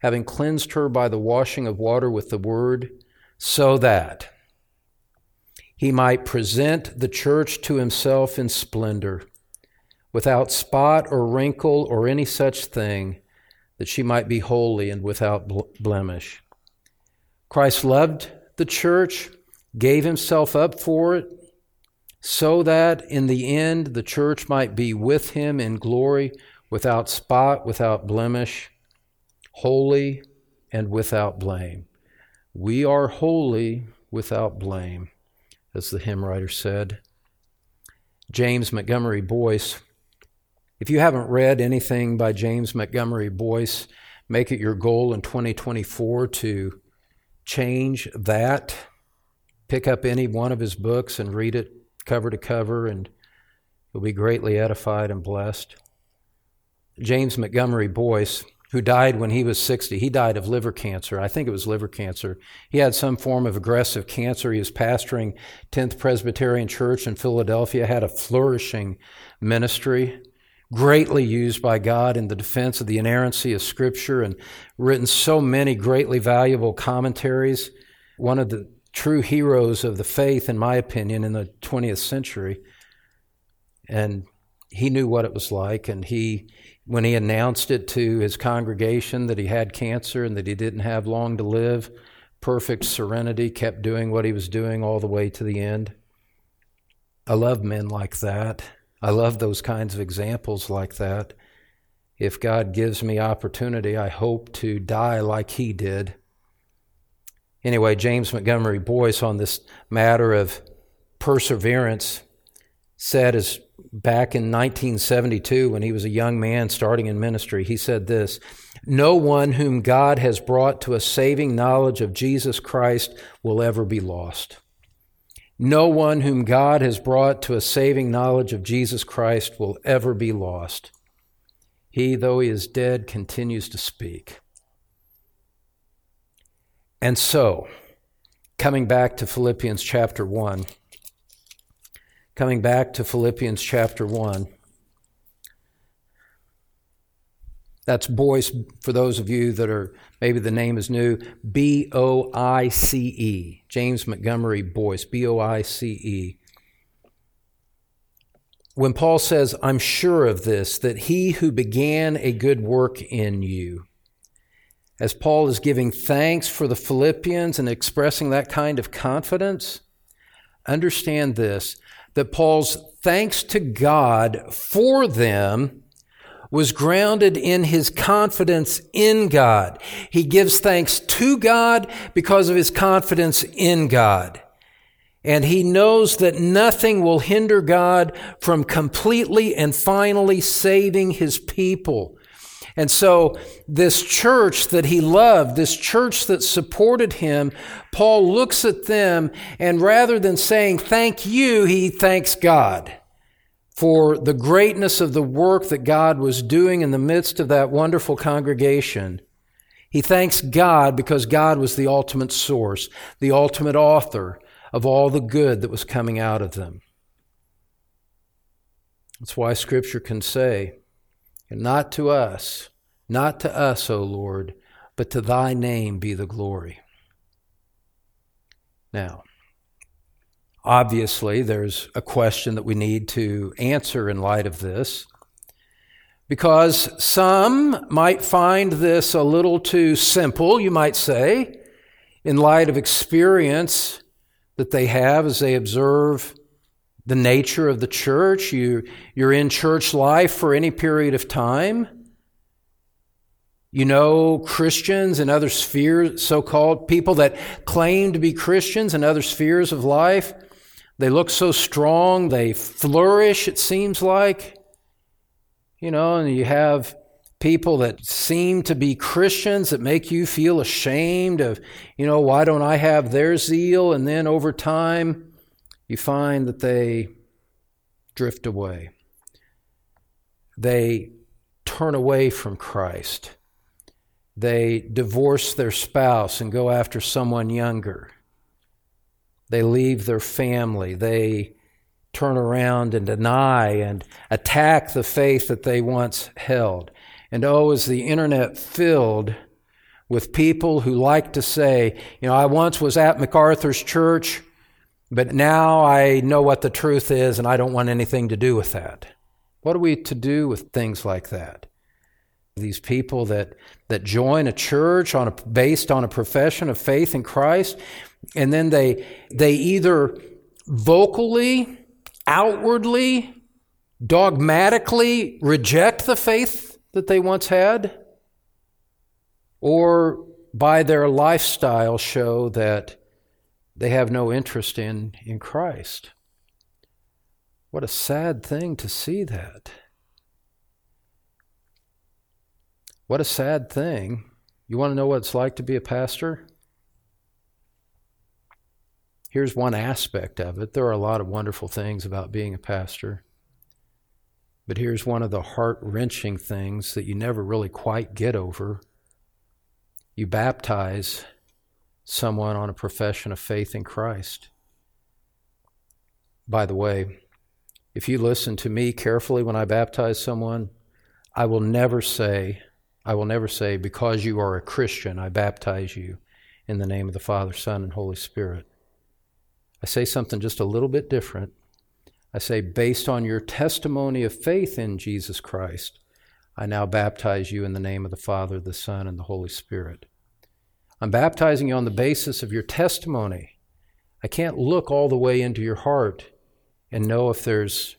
having cleansed her by the washing of water with the word, so that he might present the church to himself in splendor, without spot or wrinkle or any such thing, that she might be holy and without blemish. Christ loved the church, gave himself up for it, so that in the end the church might be with him in glory, without spot, without blemish, holy, and without blame. We are holy without blame, as the hymn writer said. James Montgomery Boice. If you haven't read anything by James Montgomery Boice, make it your goal in 2024 to change that. Pick up any one of his books and read it cover to cover, and you'll be greatly edified and blessed. James Montgomery Boice who died when he was 60. He died of liver cancer. I think it was liver cancer. He had some form of aggressive cancer. He was pastoring 10th Presbyterian Church in Philadelphia, had a flourishing ministry, greatly used by God in the defense of the inerrancy of Scripture, and written so many greatly valuable commentaries. One of the true heroes of the faith, in my opinion, in the 20th century. And he knew what it was like, and he when he announced it to his congregation that he had cancer and that he didn't have long to live, perfect serenity, kept doing what he was doing all the way to the end. I love men like that. I love those kinds of examples like that. If God gives me opportunity, I hope to die like he did. Anyway, James Montgomery Boice on this matter of perseverance said as back in 1972 when he was a young man starting in ministry. He said this No one whom God has brought to a saving knowledge of Jesus Christ will ever be lost. No one whom God has brought to a saving knowledge of Jesus Christ will ever be lost. He, though he is dead, continues to speak. And so, coming back to Philippians chapter 1, Coming back to Philippians chapter 1. That's Boice, for those of you that are, maybe the name is new, B O I C E. James Montgomery Boice, B O I C E. When Paul says, I'm sure of this, that he who began a good work in you, as Paul is giving thanks for the Philippians and expressing that kind of confidence, understand this that Paul's thanks to God for them was grounded in his confidence in God. He gives thanks to God because of his confidence in God. And he knows that nothing will hinder God from completely and finally saving his people. And so, this church that he loved, this church that supported him, Paul looks at them and rather than saying, Thank you, he thanks God for the greatness of the work that God was doing in the midst of that wonderful congregation. He thanks God because God was the ultimate source, the ultimate author of all the good that was coming out of them. That's why Scripture can say, and not to us, not to us, O Lord, but to thy name be the glory. Now, obviously, there's a question that we need to answer in light of this, because some might find this a little too simple, you might say, in light of experience that they have as they observe the nature of the church. You, you're in church life for any period of time. You know Christians and other spheres, so called people that claim to be Christians in other spheres of life. They look so strong, they flourish, it seems like. You know, and you have people that seem to be Christians that make you feel ashamed of, you know, why don't I have their zeal? And then over time, you find that they drift away. They turn away from Christ. They divorce their spouse and go after someone younger. They leave their family. They turn around and deny and attack the faith that they once held. And oh, is the internet filled with people who like to say, you know, I once was at MacArthur's church. But now I know what the truth is and I don't want anything to do with that. What are we to do with things like that? These people that, that join a church on a, based on a profession of faith in Christ, and then they, they either vocally, outwardly, dogmatically reject the faith that they once had, or by their lifestyle show that they have no interest in, in Christ. What a sad thing to see that. What a sad thing. You want to know what it's like to be a pastor? Here's one aspect of it. There are a lot of wonderful things about being a pastor. But here's one of the heart wrenching things that you never really quite get over. You baptize someone on a profession of faith in Christ. By the way, if you listen to me carefully when I baptize someone, I will never say, I will never say, because you are a Christian, I baptize you in the name of the Father, Son, and Holy Spirit. I say something just a little bit different. I say, based on your testimony of faith in Jesus Christ, I now baptize you in the name of the Father, the Son, and the Holy Spirit. I'm baptizing you on the basis of your testimony. I can't look all the way into your heart and know if there's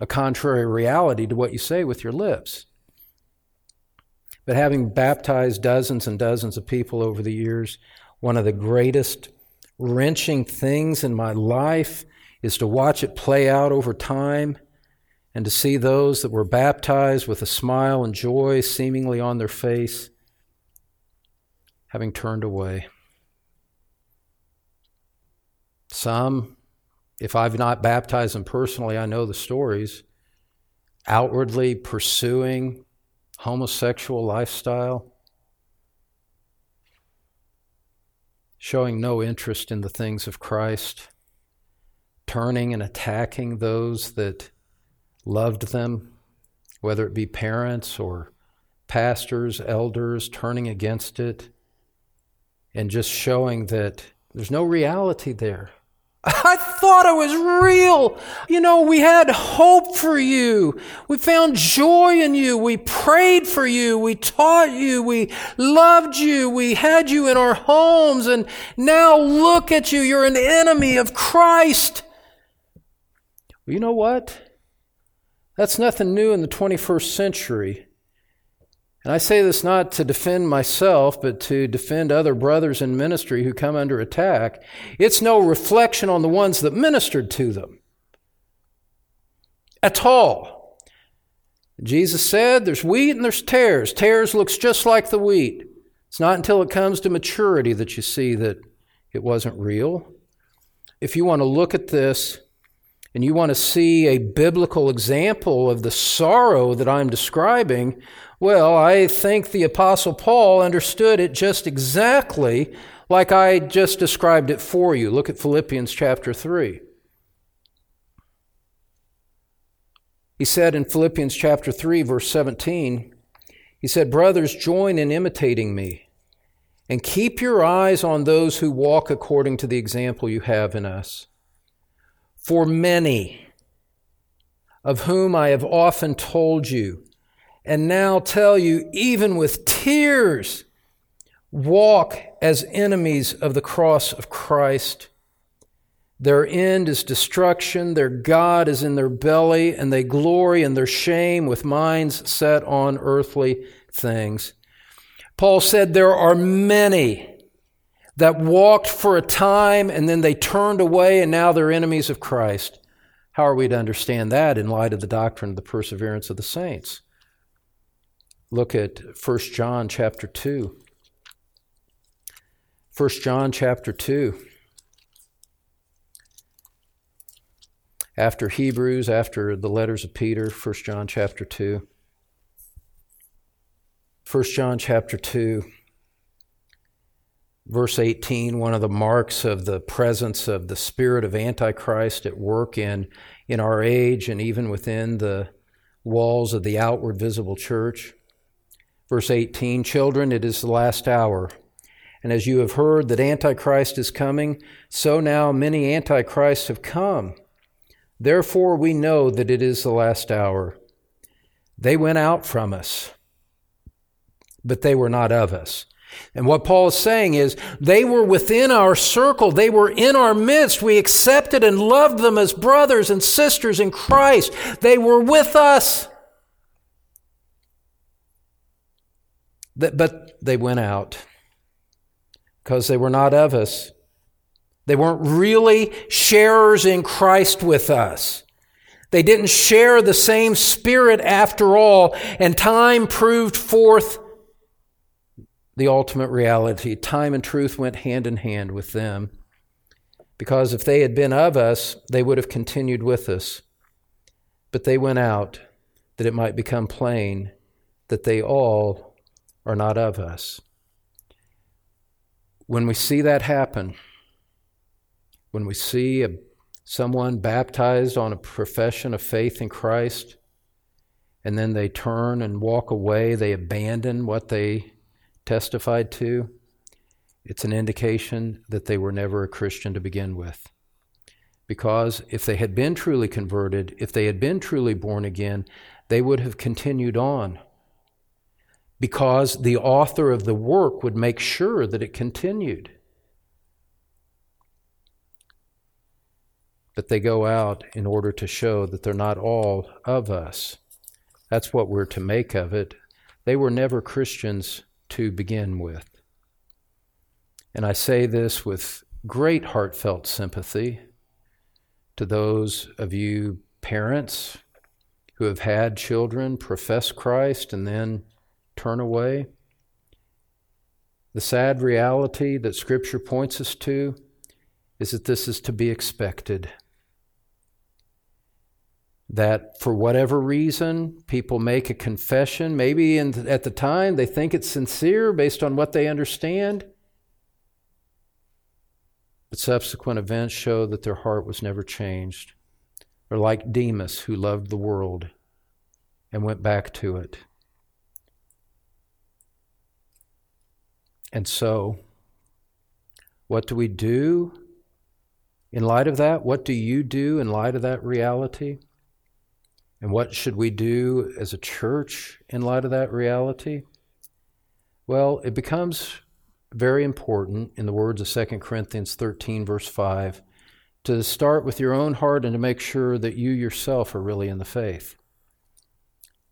a contrary reality to what you say with your lips. But having baptized dozens and dozens of people over the years, one of the greatest wrenching things in my life is to watch it play out over time and to see those that were baptized with a smile and joy seemingly on their face having turned away. Some, if I've not baptized them personally, I know the stories, outwardly pursuing homosexual lifestyle, showing no interest in the things of Christ. Turning and attacking those that loved them, whether it be parents or pastors, elders, turning against it, and just showing that there's no reality there. (laughs) I thought it was real. You know, we had hope for you. We found joy in you. We prayed for you. We taught you. We loved you. We had you in our homes. And now look at you. You're an enemy of Christ. Well, you know what? That's nothing new in the 21st century. And I say this not to defend myself, but to defend other brothers in ministry who come under attack. It's no reflection on the ones that ministered to them at all. Jesus said there's wheat and there's tares. Tares looks just like the wheat. It's not until it comes to maturity that you see that it wasn't real. If you want to look at this and you want to see a biblical example of the sorrow that I'm describing, well, I think the Apostle Paul understood it just exactly like I just described it for you. Look at Philippians chapter 3. He said in Philippians chapter 3, verse 17, he said, Brothers, join in imitating me, and keep your eyes on those who walk according to the example you have in us. For many, of whom I have often told you, and now tell you, even with tears, walk as enemies of the cross of Christ. Their end is destruction, their God is in their belly, and they glory in their shame with minds set on earthly things. Paul said there are many that walked for a time and then they turned away and now they're enemies of Christ. How are we to understand that in light of the doctrine of the perseverance of the saints? Look at 1 John chapter 2. 1 John chapter 2. After Hebrews, after the letters of Peter, 1 John chapter 2. 1 John chapter 2 verse 18, one of the marks of the presence of the spirit of Antichrist at work in, in our age and even within the walls of the outward visible church. Verse 18, children, it is the last hour. And as you have heard that Antichrist is coming, so now many Antichrists have come. Therefore, we know that it is the last hour. They went out from us, but they were not of us. And what Paul is saying is they were within our circle. They were in our midst. We accepted and loved them as brothers and sisters in Christ. They were with us. But they went out because they were not of us. They weren't really sharers in Christ with us. They didn't share the same spirit after all, and time proved forth the ultimate reality. Time and truth went hand in hand with them. Because if they had been of us, they would have continued with us. But they went out that it might become plain that they all are not of us. When we see that happen, when we see a, someone baptized on a profession of faith in Christ, and then they turn and walk away, they abandon what they testified to, it's an indication that they were never a Christian to begin with. Because if they had been truly converted, if they had been truly born again, they would have continued on. Because the author of the work would make sure that it continued. But they go out in order to show that they're not all of us. That's what we're to make of it. They were never Christians to begin with. And I say this with great heartfelt sympathy to those of you parents who have had children profess Christ and then turn away. The sad reality that Scripture points us to is that this is to be expected that for whatever reason, people make a confession. Maybe in, at the time they think it's sincere based on what they understand. But subsequent events show that their heart was never changed. They're like Demas, who loved the world and went back to it. And so, what do we do in light of that? What do you do in light of that reality? And what should we do as a church in light of that reality? Well, it becomes very important, in the words of 2 Corinthians 13, verse 5, to start with your own heart and to make sure that you yourself are really in the faith.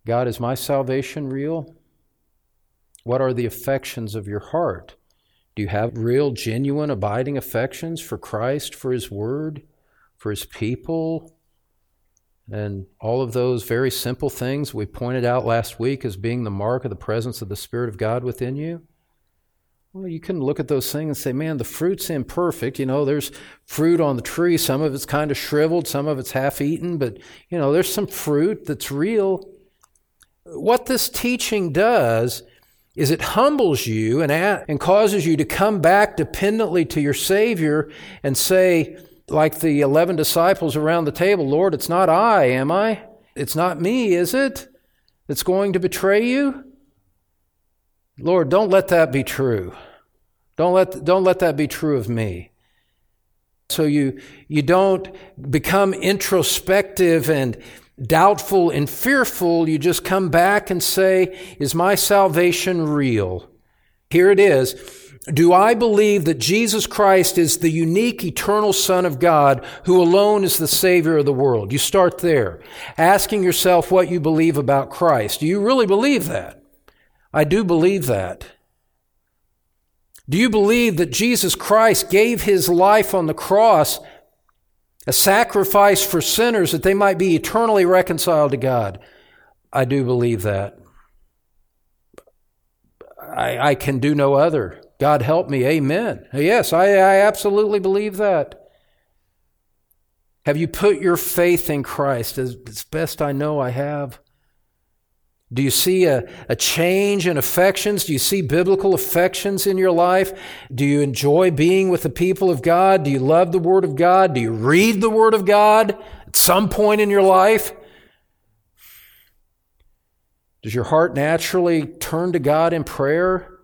God, is my salvation real? What are the affections of your heart? Do you have real, genuine, abiding affections for Christ, for His Word, for His people, and all of those very simple things we pointed out last week as being the mark of the presence of the Spirit of God within you. Well, you can look at those things and say, man, the fruit's imperfect. You know, there's fruit on the tree. Some of it's kind of shriveled, some of it's half eaten, but, you know, there's some fruit that's real. What this teaching does is it humbles you and, and causes you to come back dependently to your Savior and say, like the 11 disciples around the table, Lord, it's not I, am I? It's not me, is it? That's going to betray you? Lord, don't let that be true. Don't let, don't let that be true of me. So you, you don't become introspective and doubtful and fearful. You just come back and say, Is my salvation real? Here it is. Do I believe that Jesus Christ is the unique eternal Son of God who alone is the Savior of the world? You start there, asking yourself what you believe about Christ. Do you really believe that? I do believe that. Do you believe that Jesus Christ gave his life on the cross, a sacrifice for sinners that they might be eternally reconciled to God? I do believe that. I, I can do no other. God help me. Amen. Yes, I, I absolutely believe that. Have you put your faith in Christ? As, as best I know, I have. Do you see a, a change in affections? Do you see biblical affections in your life? Do you enjoy being with the people of God? Do you love the Word of God? Do you read the Word of God at some point in your life? Does your heart naturally turn to God in prayer?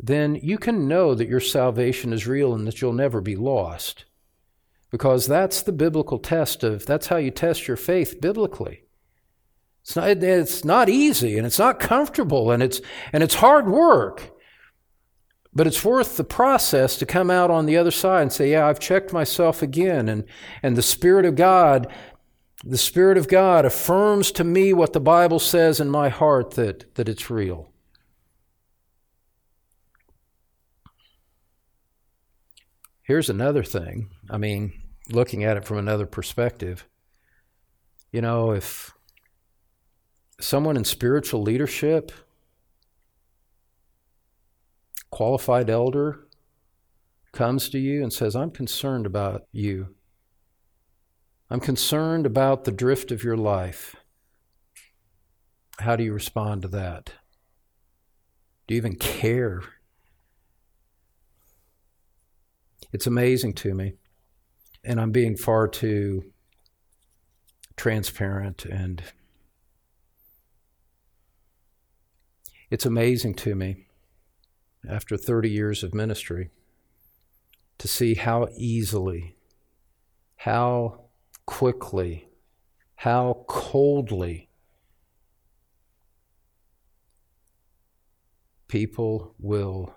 then you can know that your salvation is real and that you'll never be lost. Because that's the biblical test of, that's how you test your faith biblically. It's not, it's not easy and it's not comfortable and it's, and it's hard work. But it's worth the process to come out on the other side and say, yeah, I've checked myself again. And, and the Spirit of God, the Spirit of God affirms to me what the Bible says in my heart that, that it's real. here's another thing. I mean, looking at it from another perspective, you know, if someone in spiritual leadership, qualified elder, comes to you and says, I'm concerned about you. I'm concerned about the drift of your life. How do you respond to that? Do you even care? It's amazing to me. And I'm being far too transparent and it's amazing to me after 30 years of ministry to see how easily, how quickly, how coldly people will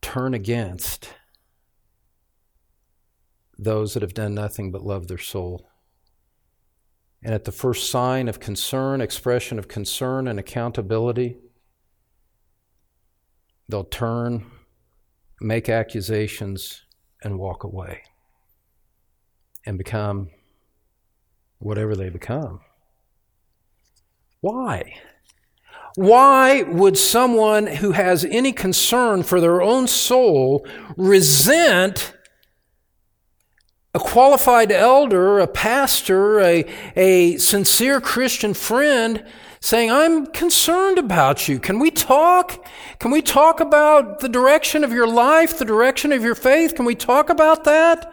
turn against those that have done nothing but love their soul. And at the first sign of concern, expression of concern and accountability, they'll turn, make accusations, and walk away and become whatever they become. Why? Why would someone who has any concern for their own soul resent a qualified elder, a pastor, a, a sincere Christian friend saying, I'm concerned about you. Can we talk? Can we talk about the direction of your life, the direction of your faith? Can we talk about that?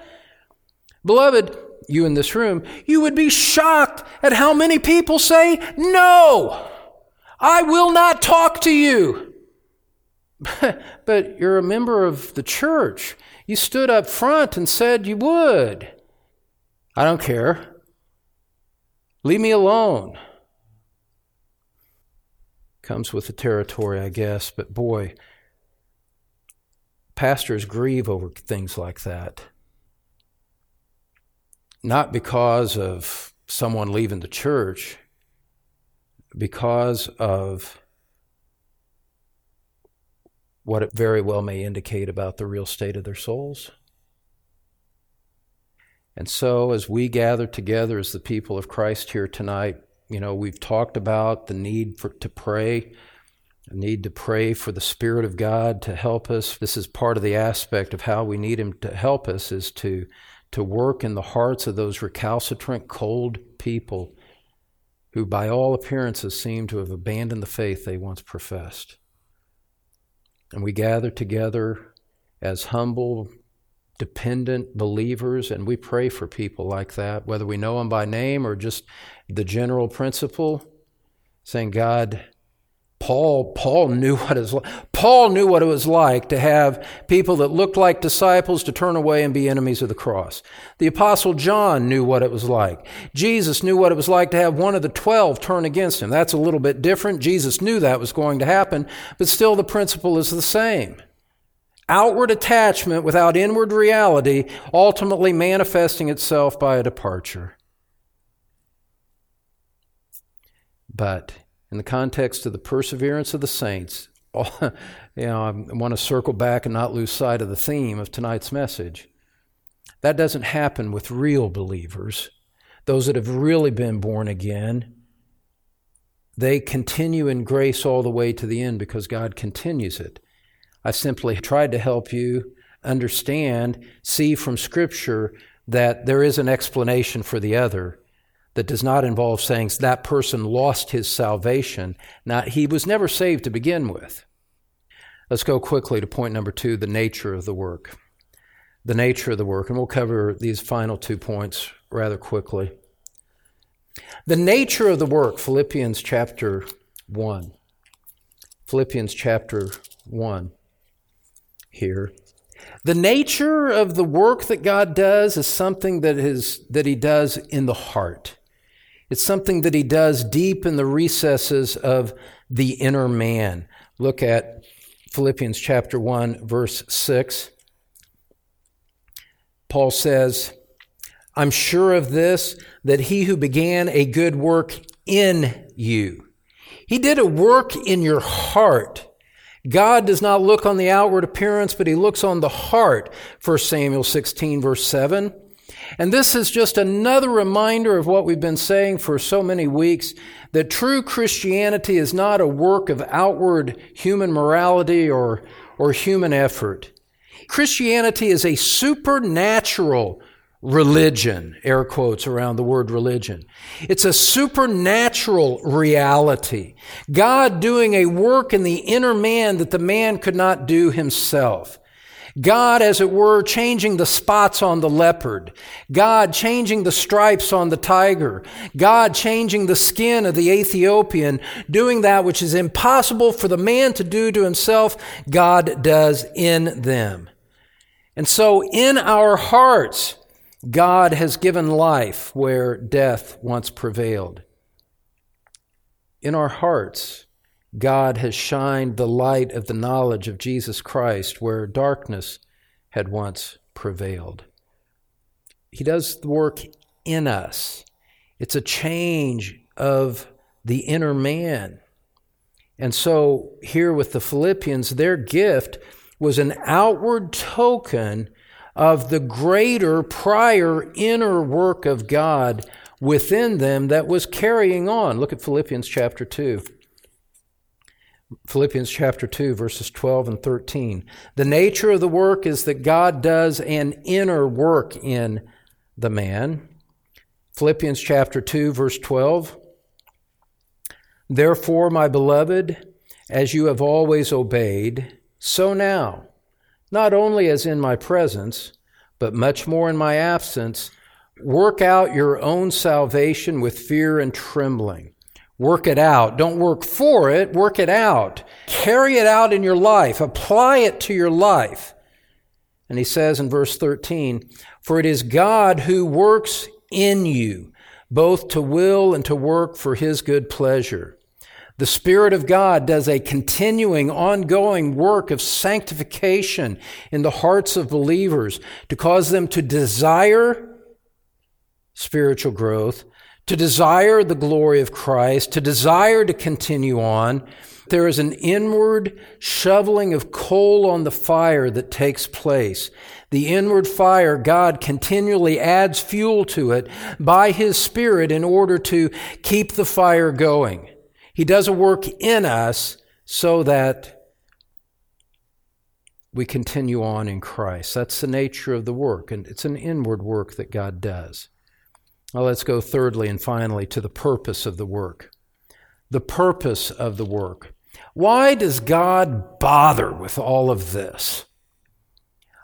Beloved, you in this room, you would be shocked at how many people say, No, I will not talk to you. (laughs) but you're a member of the church. You stood up front and said you would. I don't care. Leave me alone. Comes with the territory, I guess, but boy, pastors grieve over things like that. Not because of someone leaving the church, because of what it very well may indicate about the real state of their souls. And so, as we gather together as the people of Christ here tonight, you know, we've talked about the need for, to pray, the need to pray for the Spirit of God to help us. This is part of the aspect of how we need Him to help us is to, to work in the hearts of those recalcitrant, cold people who, by all appearances, seem to have abandoned the faith they once professed. And we gather together as humble, dependent believers, and we pray for people like that, whether we know them by name or just the general principle, saying, God, Paul, Paul knew (laughs) what it was like. Paul knew what it was like to have people that looked like disciples to turn away and be enemies of the cross. The apostle John knew what it was like. Jesus knew what it was like to have one of the twelve turn against him. That's a little bit different. Jesus knew that was going to happen, but still the principle is the same. Outward attachment without inward reality, ultimately manifesting itself by a departure. But in the context of the perseverance of the saints, (laughs) you know, I want to circle back and not lose sight of the theme of tonight's message. That doesn't happen with real believers, those that have really been born again. They continue in grace all the way to the end because God continues it. I simply tried to help you understand, see from Scripture that there is an explanation for the other that does not involve saying that person lost his salvation. Now, he was never saved to begin with. Let's go quickly to point number two the nature of the work. The nature of the work, and we'll cover these final two points rather quickly. The nature of the work, Philippians chapter 1. Philippians chapter 1 here. The nature of the work that God does is something that, is, that He does in the heart. It's something that he does deep in the recesses of the inner man. Look at Philippians chapter 1, verse 6. Paul says, I'm sure of this, that he who began a good work in you, he did a work in your heart. God does not look on the outward appearance, but he looks on the heart. 1 Samuel 16 verse 7. And this is just another reminder of what we've been saying for so many weeks that true Christianity is not a work of outward human morality or, or human effort. Christianity is a supernatural religion, air quotes around the word religion. It's a supernatural reality. God doing a work in the inner man that the man could not do himself. God, as it were, changing the spots on the leopard. God changing the stripes on the tiger. God changing the skin of the Ethiopian, doing that which is impossible for the man to do to himself, God does in them. And so in our hearts, God has given life where death once prevailed. In our hearts, God has shined the light of the knowledge of Jesus Christ where darkness had once prevailed. He does the work in us. It's a change of the inner man. And so, here with the Philippians, their gift was an outward token of the greater prior inner work of God within them that was carrying on. Look at Philippians chapter 2. Philippians chapter 2, verses 12 and 13. The nature of the work is that God does an inner work in the man. Philippians chapter 2, verse 12. Therefore, my beloved, as you have always obeyed, so now, not only as in my presence, but much more in my absence, work out your own salvation with fear and trembling. Work it out. Don't work for it, work it out. Carry it out in your life. Apply it to your life. And he says in verse 13, For it is God who works in you, both to will and to work for his good pleasure. The Spirit of God does a continuing, ongoing work of sanctification in the hearts of believers to cause them to desire spiritual growth to desire the glory of Christ, to desire to continue on. There is an inward shoveling of coal on the fire that takes place. The inward fire, God continually adds fuel to it by His Spirit in order to keep the fire going. He does a work in us so that we continue on in Christ. That's the nature of the work, and it's an inward work that God does. Well, let's go thirdly and finally to the purpose of the work. The purpose of the work. Why does God bother with all of this?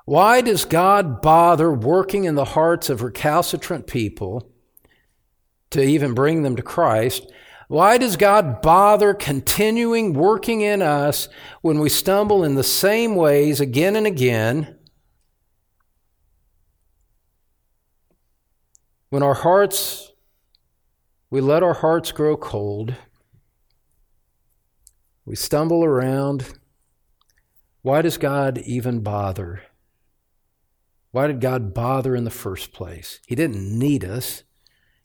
Why does God bother working in the hearts of recalcitrant people to even bring them to Christ? Why does God bother continuing working in us when we stumble in the same ways again and again? When our hearts, we let our hearts grow cold, we stumble around. Why does God even bother? Why did God bother in the first place? He didn't need us.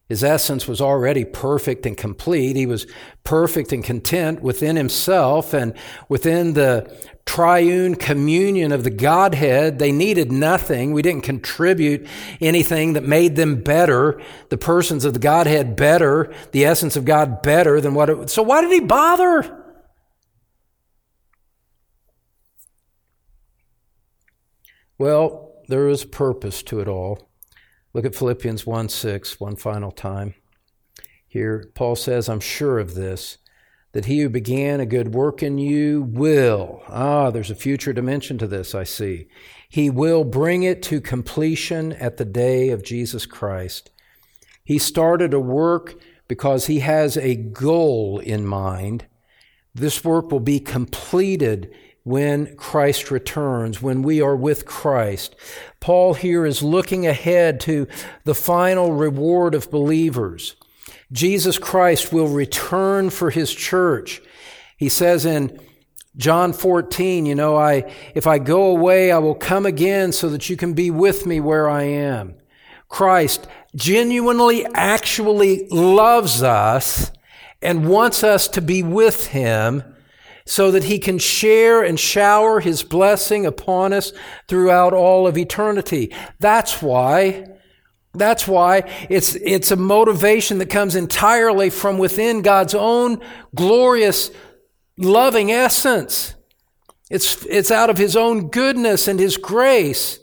His essence was already perfect and complete. He was perfect and content within himself and within the triune communion of the Godhead. They needed nothing. We didn't contribute anything that made them better, the persons of the Godhead better, the essence of God better than what it, so why did he bother? Well, there is purpose to it all. Look at Philippians 1 6, one final time. Here, Paul says, I'm sure of this, that he who began a good work in you will. Ah, there's a future dimension to this, I see. He will bring it to completion at the day of Jesus Christ. He started a work because he has a goal in mind. This work will be completed when Christ returns, when we are with Christ. Paul here is looking ahead to the final reward of believers. Jesus Christ will return for his church. He says in John 14, you know, I, if I go away, I will come again so that you can be with me where I am. Christ genuinely, actually loves us and wants us to be with him so that he can share and shower his blessing upon us throughout all of eternity. That's why that's why it's, it's a motivation that comes entirely from within God's own glorious, loving essence. It's, it's out of His own goodness and His grace.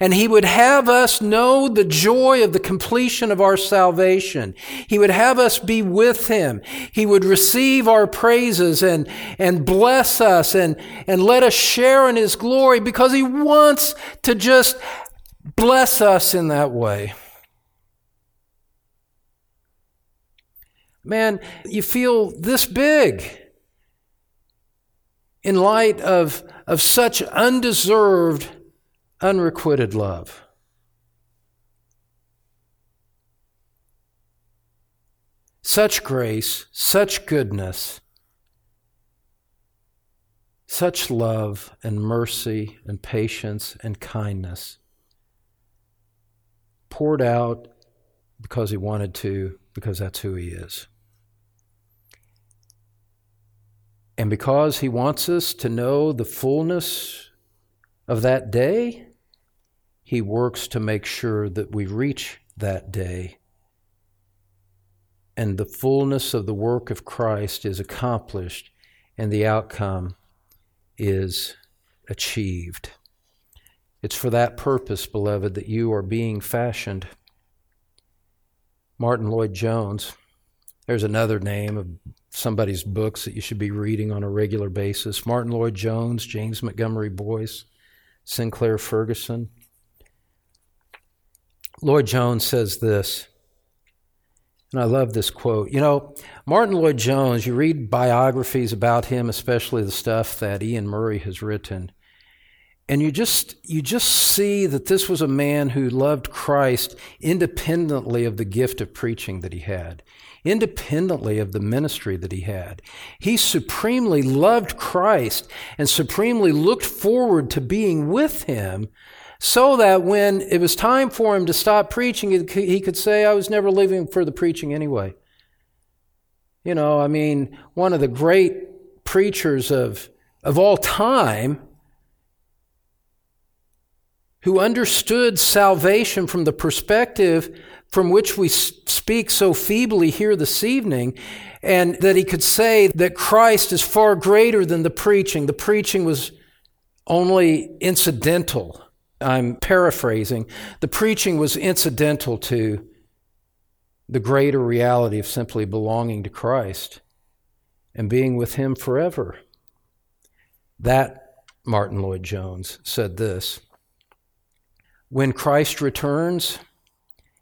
And He would have us know the joy of the completion of our salvation. He would have us be with Him. He would receive our praises and, and bless us and, and let us share in His glory because He wants to just bless us in that way. Man, you feel this big in light of, of such undeserved, unrequited love. Such grace, such goodness, such love and mercy and patience and kindness poured out because he wanted to, because that's who he is. And because he wants us to know the fullness of that day, he works to make sure that we reach that day. And the fullness of the work of Christ is accomplished, and the outcome is achieved. It's for that purpose, beloved, that you are being fashioned. Martyn Lloyd-Jones, there's another name of somebody's books that you should be reading on a regular basis Martyn Lloyd-Jones, James Montgomery Boice, Sinclair Ferguson. Lloyd-Jones says this, and I love this quote. You know, Martyn Lloyd-Jones, you read biographies about him, especially the stuff that Iain Murray has written, and you just you just see that this was a man who loved Christ independently of the gift of preaching that he had independently of the ministry that he had. He supremely loved Christ and supremely looked forward to being with him so that when it was time for him to stop preaching, he could say, I was never leaving for the preaching anyway. You know, I mean, one of the great preachers of, of all time who understood salvation from the perspective from which we speak so feebly here this evening, and that he could say that Christ is far greater than the preaching. The preaching was only incidental. I'm paraphrasing. The preaching was incidental to the greater reality of simply belonging to Christ and being with Him forever. That, Martyn Lloyd-Jones said this When Christ returns,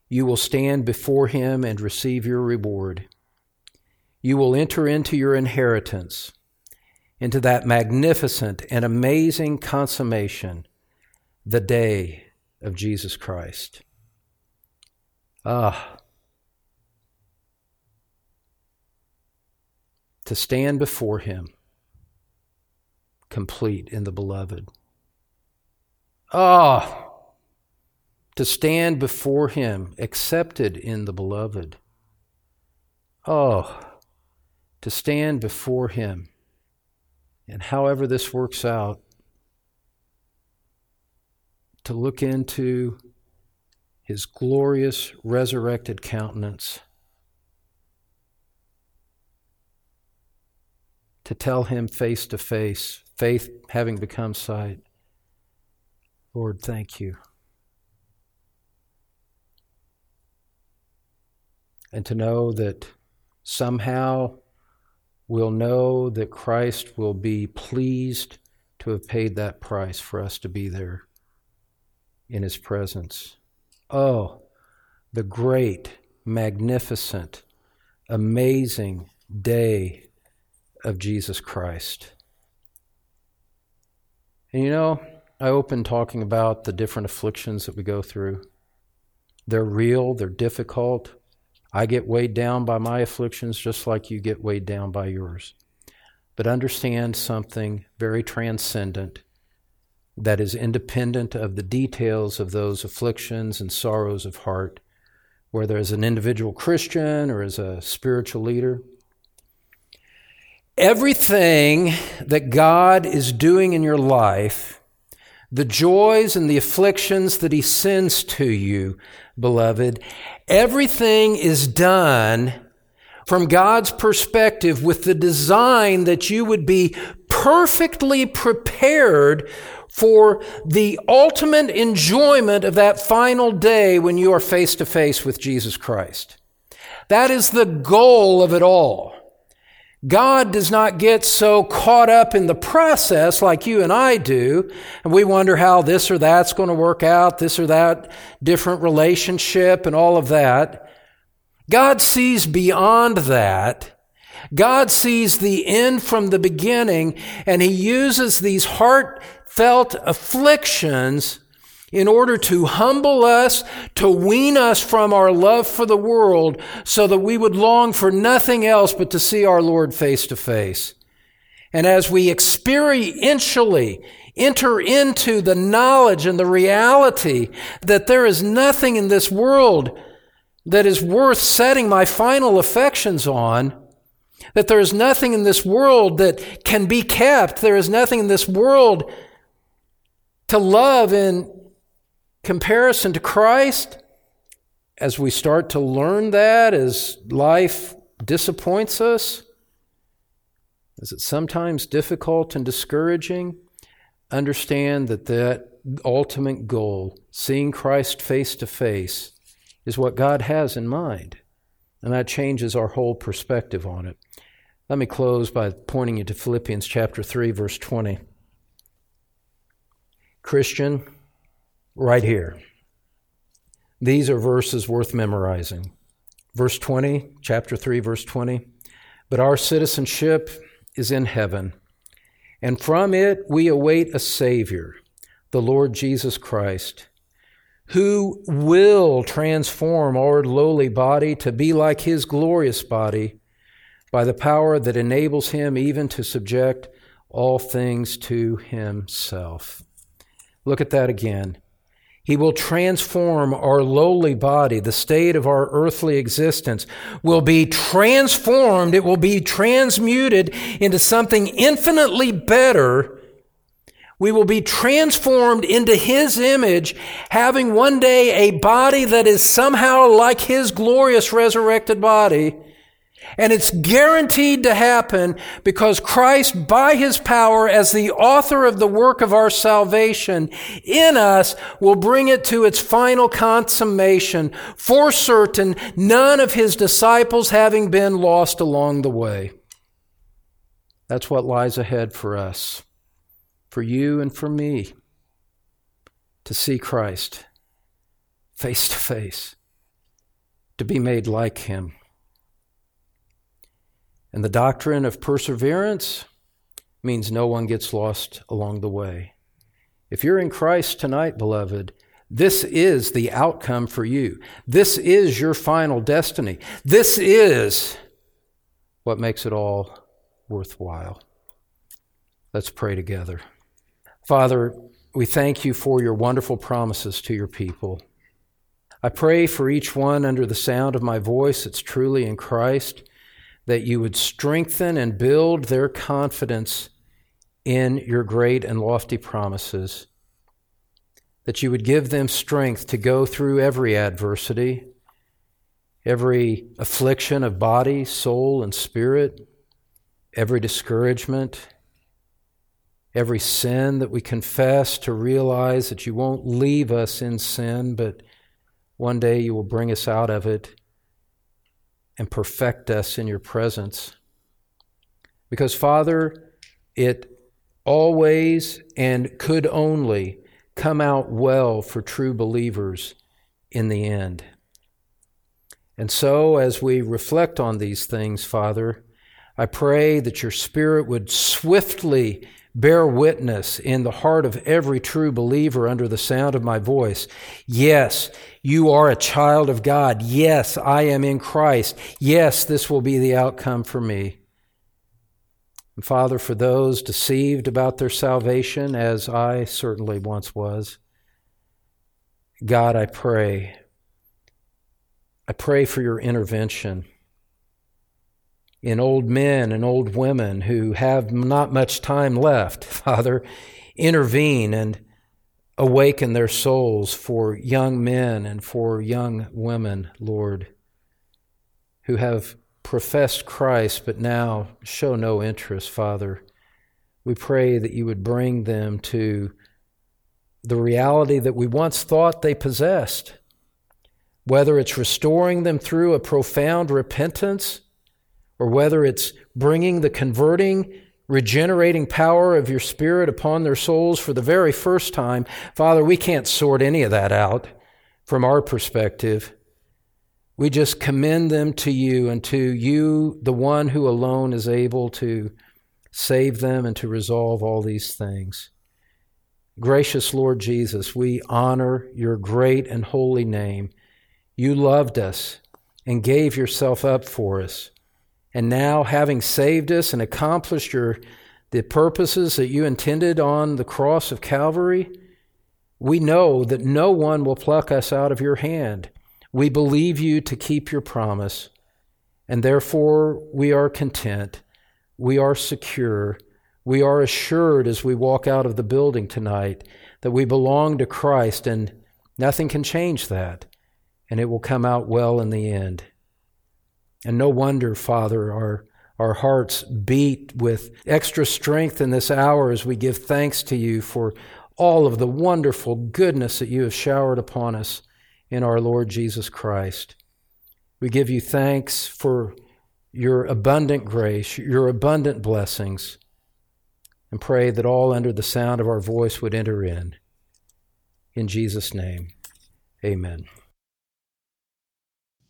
you will stand before him and receive your reward. You will enter into your inheritance, into that magnificent and amazing consummation, the day of Jesus Christ. Ah, to stand before him complete in the beloved. Ah, to stand before Him, accepted in the beloved. Oh, to stand before Him. And however this works out, to look into His glorious resurrected countenance, to tell Him face to face, faith having become sight. Lord, thank you. and to know that somehow we'll know that Christ will be pleased to have paid that price for us to be there in His presence. Oh, the great, magnificent, amazing day of Jesus Christ. And you know, I opened talking about the different afflictions that we go through. They're real, they're difficult, I get weighed down by my afflictions just like you get weighed down by yours. But understand something very transcendent that is independent of the details of those afflictions and sorrows of heart, whether as an individual Christian or as a spiritual leader. Everything that God is doing in your life, the joys and the afflictions that He sends to you, beloved, everything is done from God's perspective with the design that you would be perfectly prepared for the ultimate enjoyment of that final day when you are face to face with Jesus Christ. That is the goal of it all. God does not get so caught up in the process like you and I do, and we wonder how this or that's going to work out, this or that different relationship, and all of that. God sees beyond that. God sees the end from the beginning, and He uses these heartfelt afflictions in order to humble us, to wean us from our love for the world, so that we would long for nothing else but to see our Lord face to face. And as we experientially enter into the knowledge and the reality that there is nothing in this world that is worth setting my final affections on, that there is nothing in this world that can be kept, there is nothing in this world to love in comparison to Christ, as we start to learn that, as life disappoints us, is it sometimes difficult and discouraging? Understand that that ultimate goal, seeing Christ face to face, is what God has in mind. And that changes our whole perspective on it. Let me close by pointing you to Philippians chapter 3, verse 20. Christian, right here. These are verses worth memorizing. Verse 20, chapter 3, verse 20. But our citizenship is in heaven, and from it we await a Savior, the Lord Jesus Christ, who will transform our lowly body to be like his glorious body by the power that enables him even to subject all things to himself. Look at that again. He will transform our lowly body, the state of our earthly existence will be transformed. It will be transmuted into something infinitely better. We will be transformed into His image, having one day a body that is somehow like His glorious resurrected body. And it's guaranteed to happen because Christ, by his power as the author of the work of our salvation in us, will bring it to its final consummation, for certain, none of his disciples having been lost along the way. That's what lies ahead for us, for you and for me, to see Christ face to face, to be made like him. And the doctrine of perseverance means no one gets lost along the way. If you're in Christ tonight, beloved, this is the outcome for you. This is your final destiny. This is what makes it all worthwhile. Let's pray together. Father, we thank you for your wonderful promises to your people. I pray for each one under the sound of my voice that's truly in Christ that you would strengthen and build their confidence in your great and lofty promises, that you would give them strength to go through every adversity, every affliction of body, soul, and spirit, every discouragement, every sin that we confess, to realize that you won't leave us in sin, but one day you will bring us out of it and perfect us in your presence. Because, Father, it always and could only come out well for true believers in the end. And so, as we reflect on these things, Father, I pray that your Spirit would swiftly bear witness in the heart of every true believer under the sound of my voice. Yes, you are a child of God. Yes, I am in Christ. Yes, this will be the outcome for me. And Father, for those deceived about their salvation, as I certainly once was, God, I pray. I pray for your intervention. In old men and old women who have not much time left. (laughs) Father, intervene and awaken their souls for young men and for young women, Lord, who have professed Christ but now show no interest, Father. We pray that you would bring them to the reality that we once thought they possessed, whether it's restoring them through a profound repentance or whether it's bringing the converting, regenerating power of your Spirit upon their souls for the very first time. Father, we can't sort any of that out from our perspective. We just commend them to you and to you, the one who alone is able to save them and to resolve all these things. Gracious Lord Jesus, we honor your great and holy name. You loved us and gave yourself up for us. And now, having saved us and accomplished your, the purposes that you intended on the cross of Calvary, we know that no one will pluck us out of your hand. We believe you to keep your promise, and therefore we are content, we are secure, we are assured as we walk out of the building tonight that we belong to Christ, and nothing can change that, and it will come out well in the end. And no wonder, Father, our, our hearts beat with extra strength in this hour as we give thanks to you for all of the wonderful goodness that you have showered upon us in our Lord Jesus Christ. We give you thanks for your abundant grace, your abundant blessings, and pray that all under the sound of our voice would enter in. In Jesus' name, amen.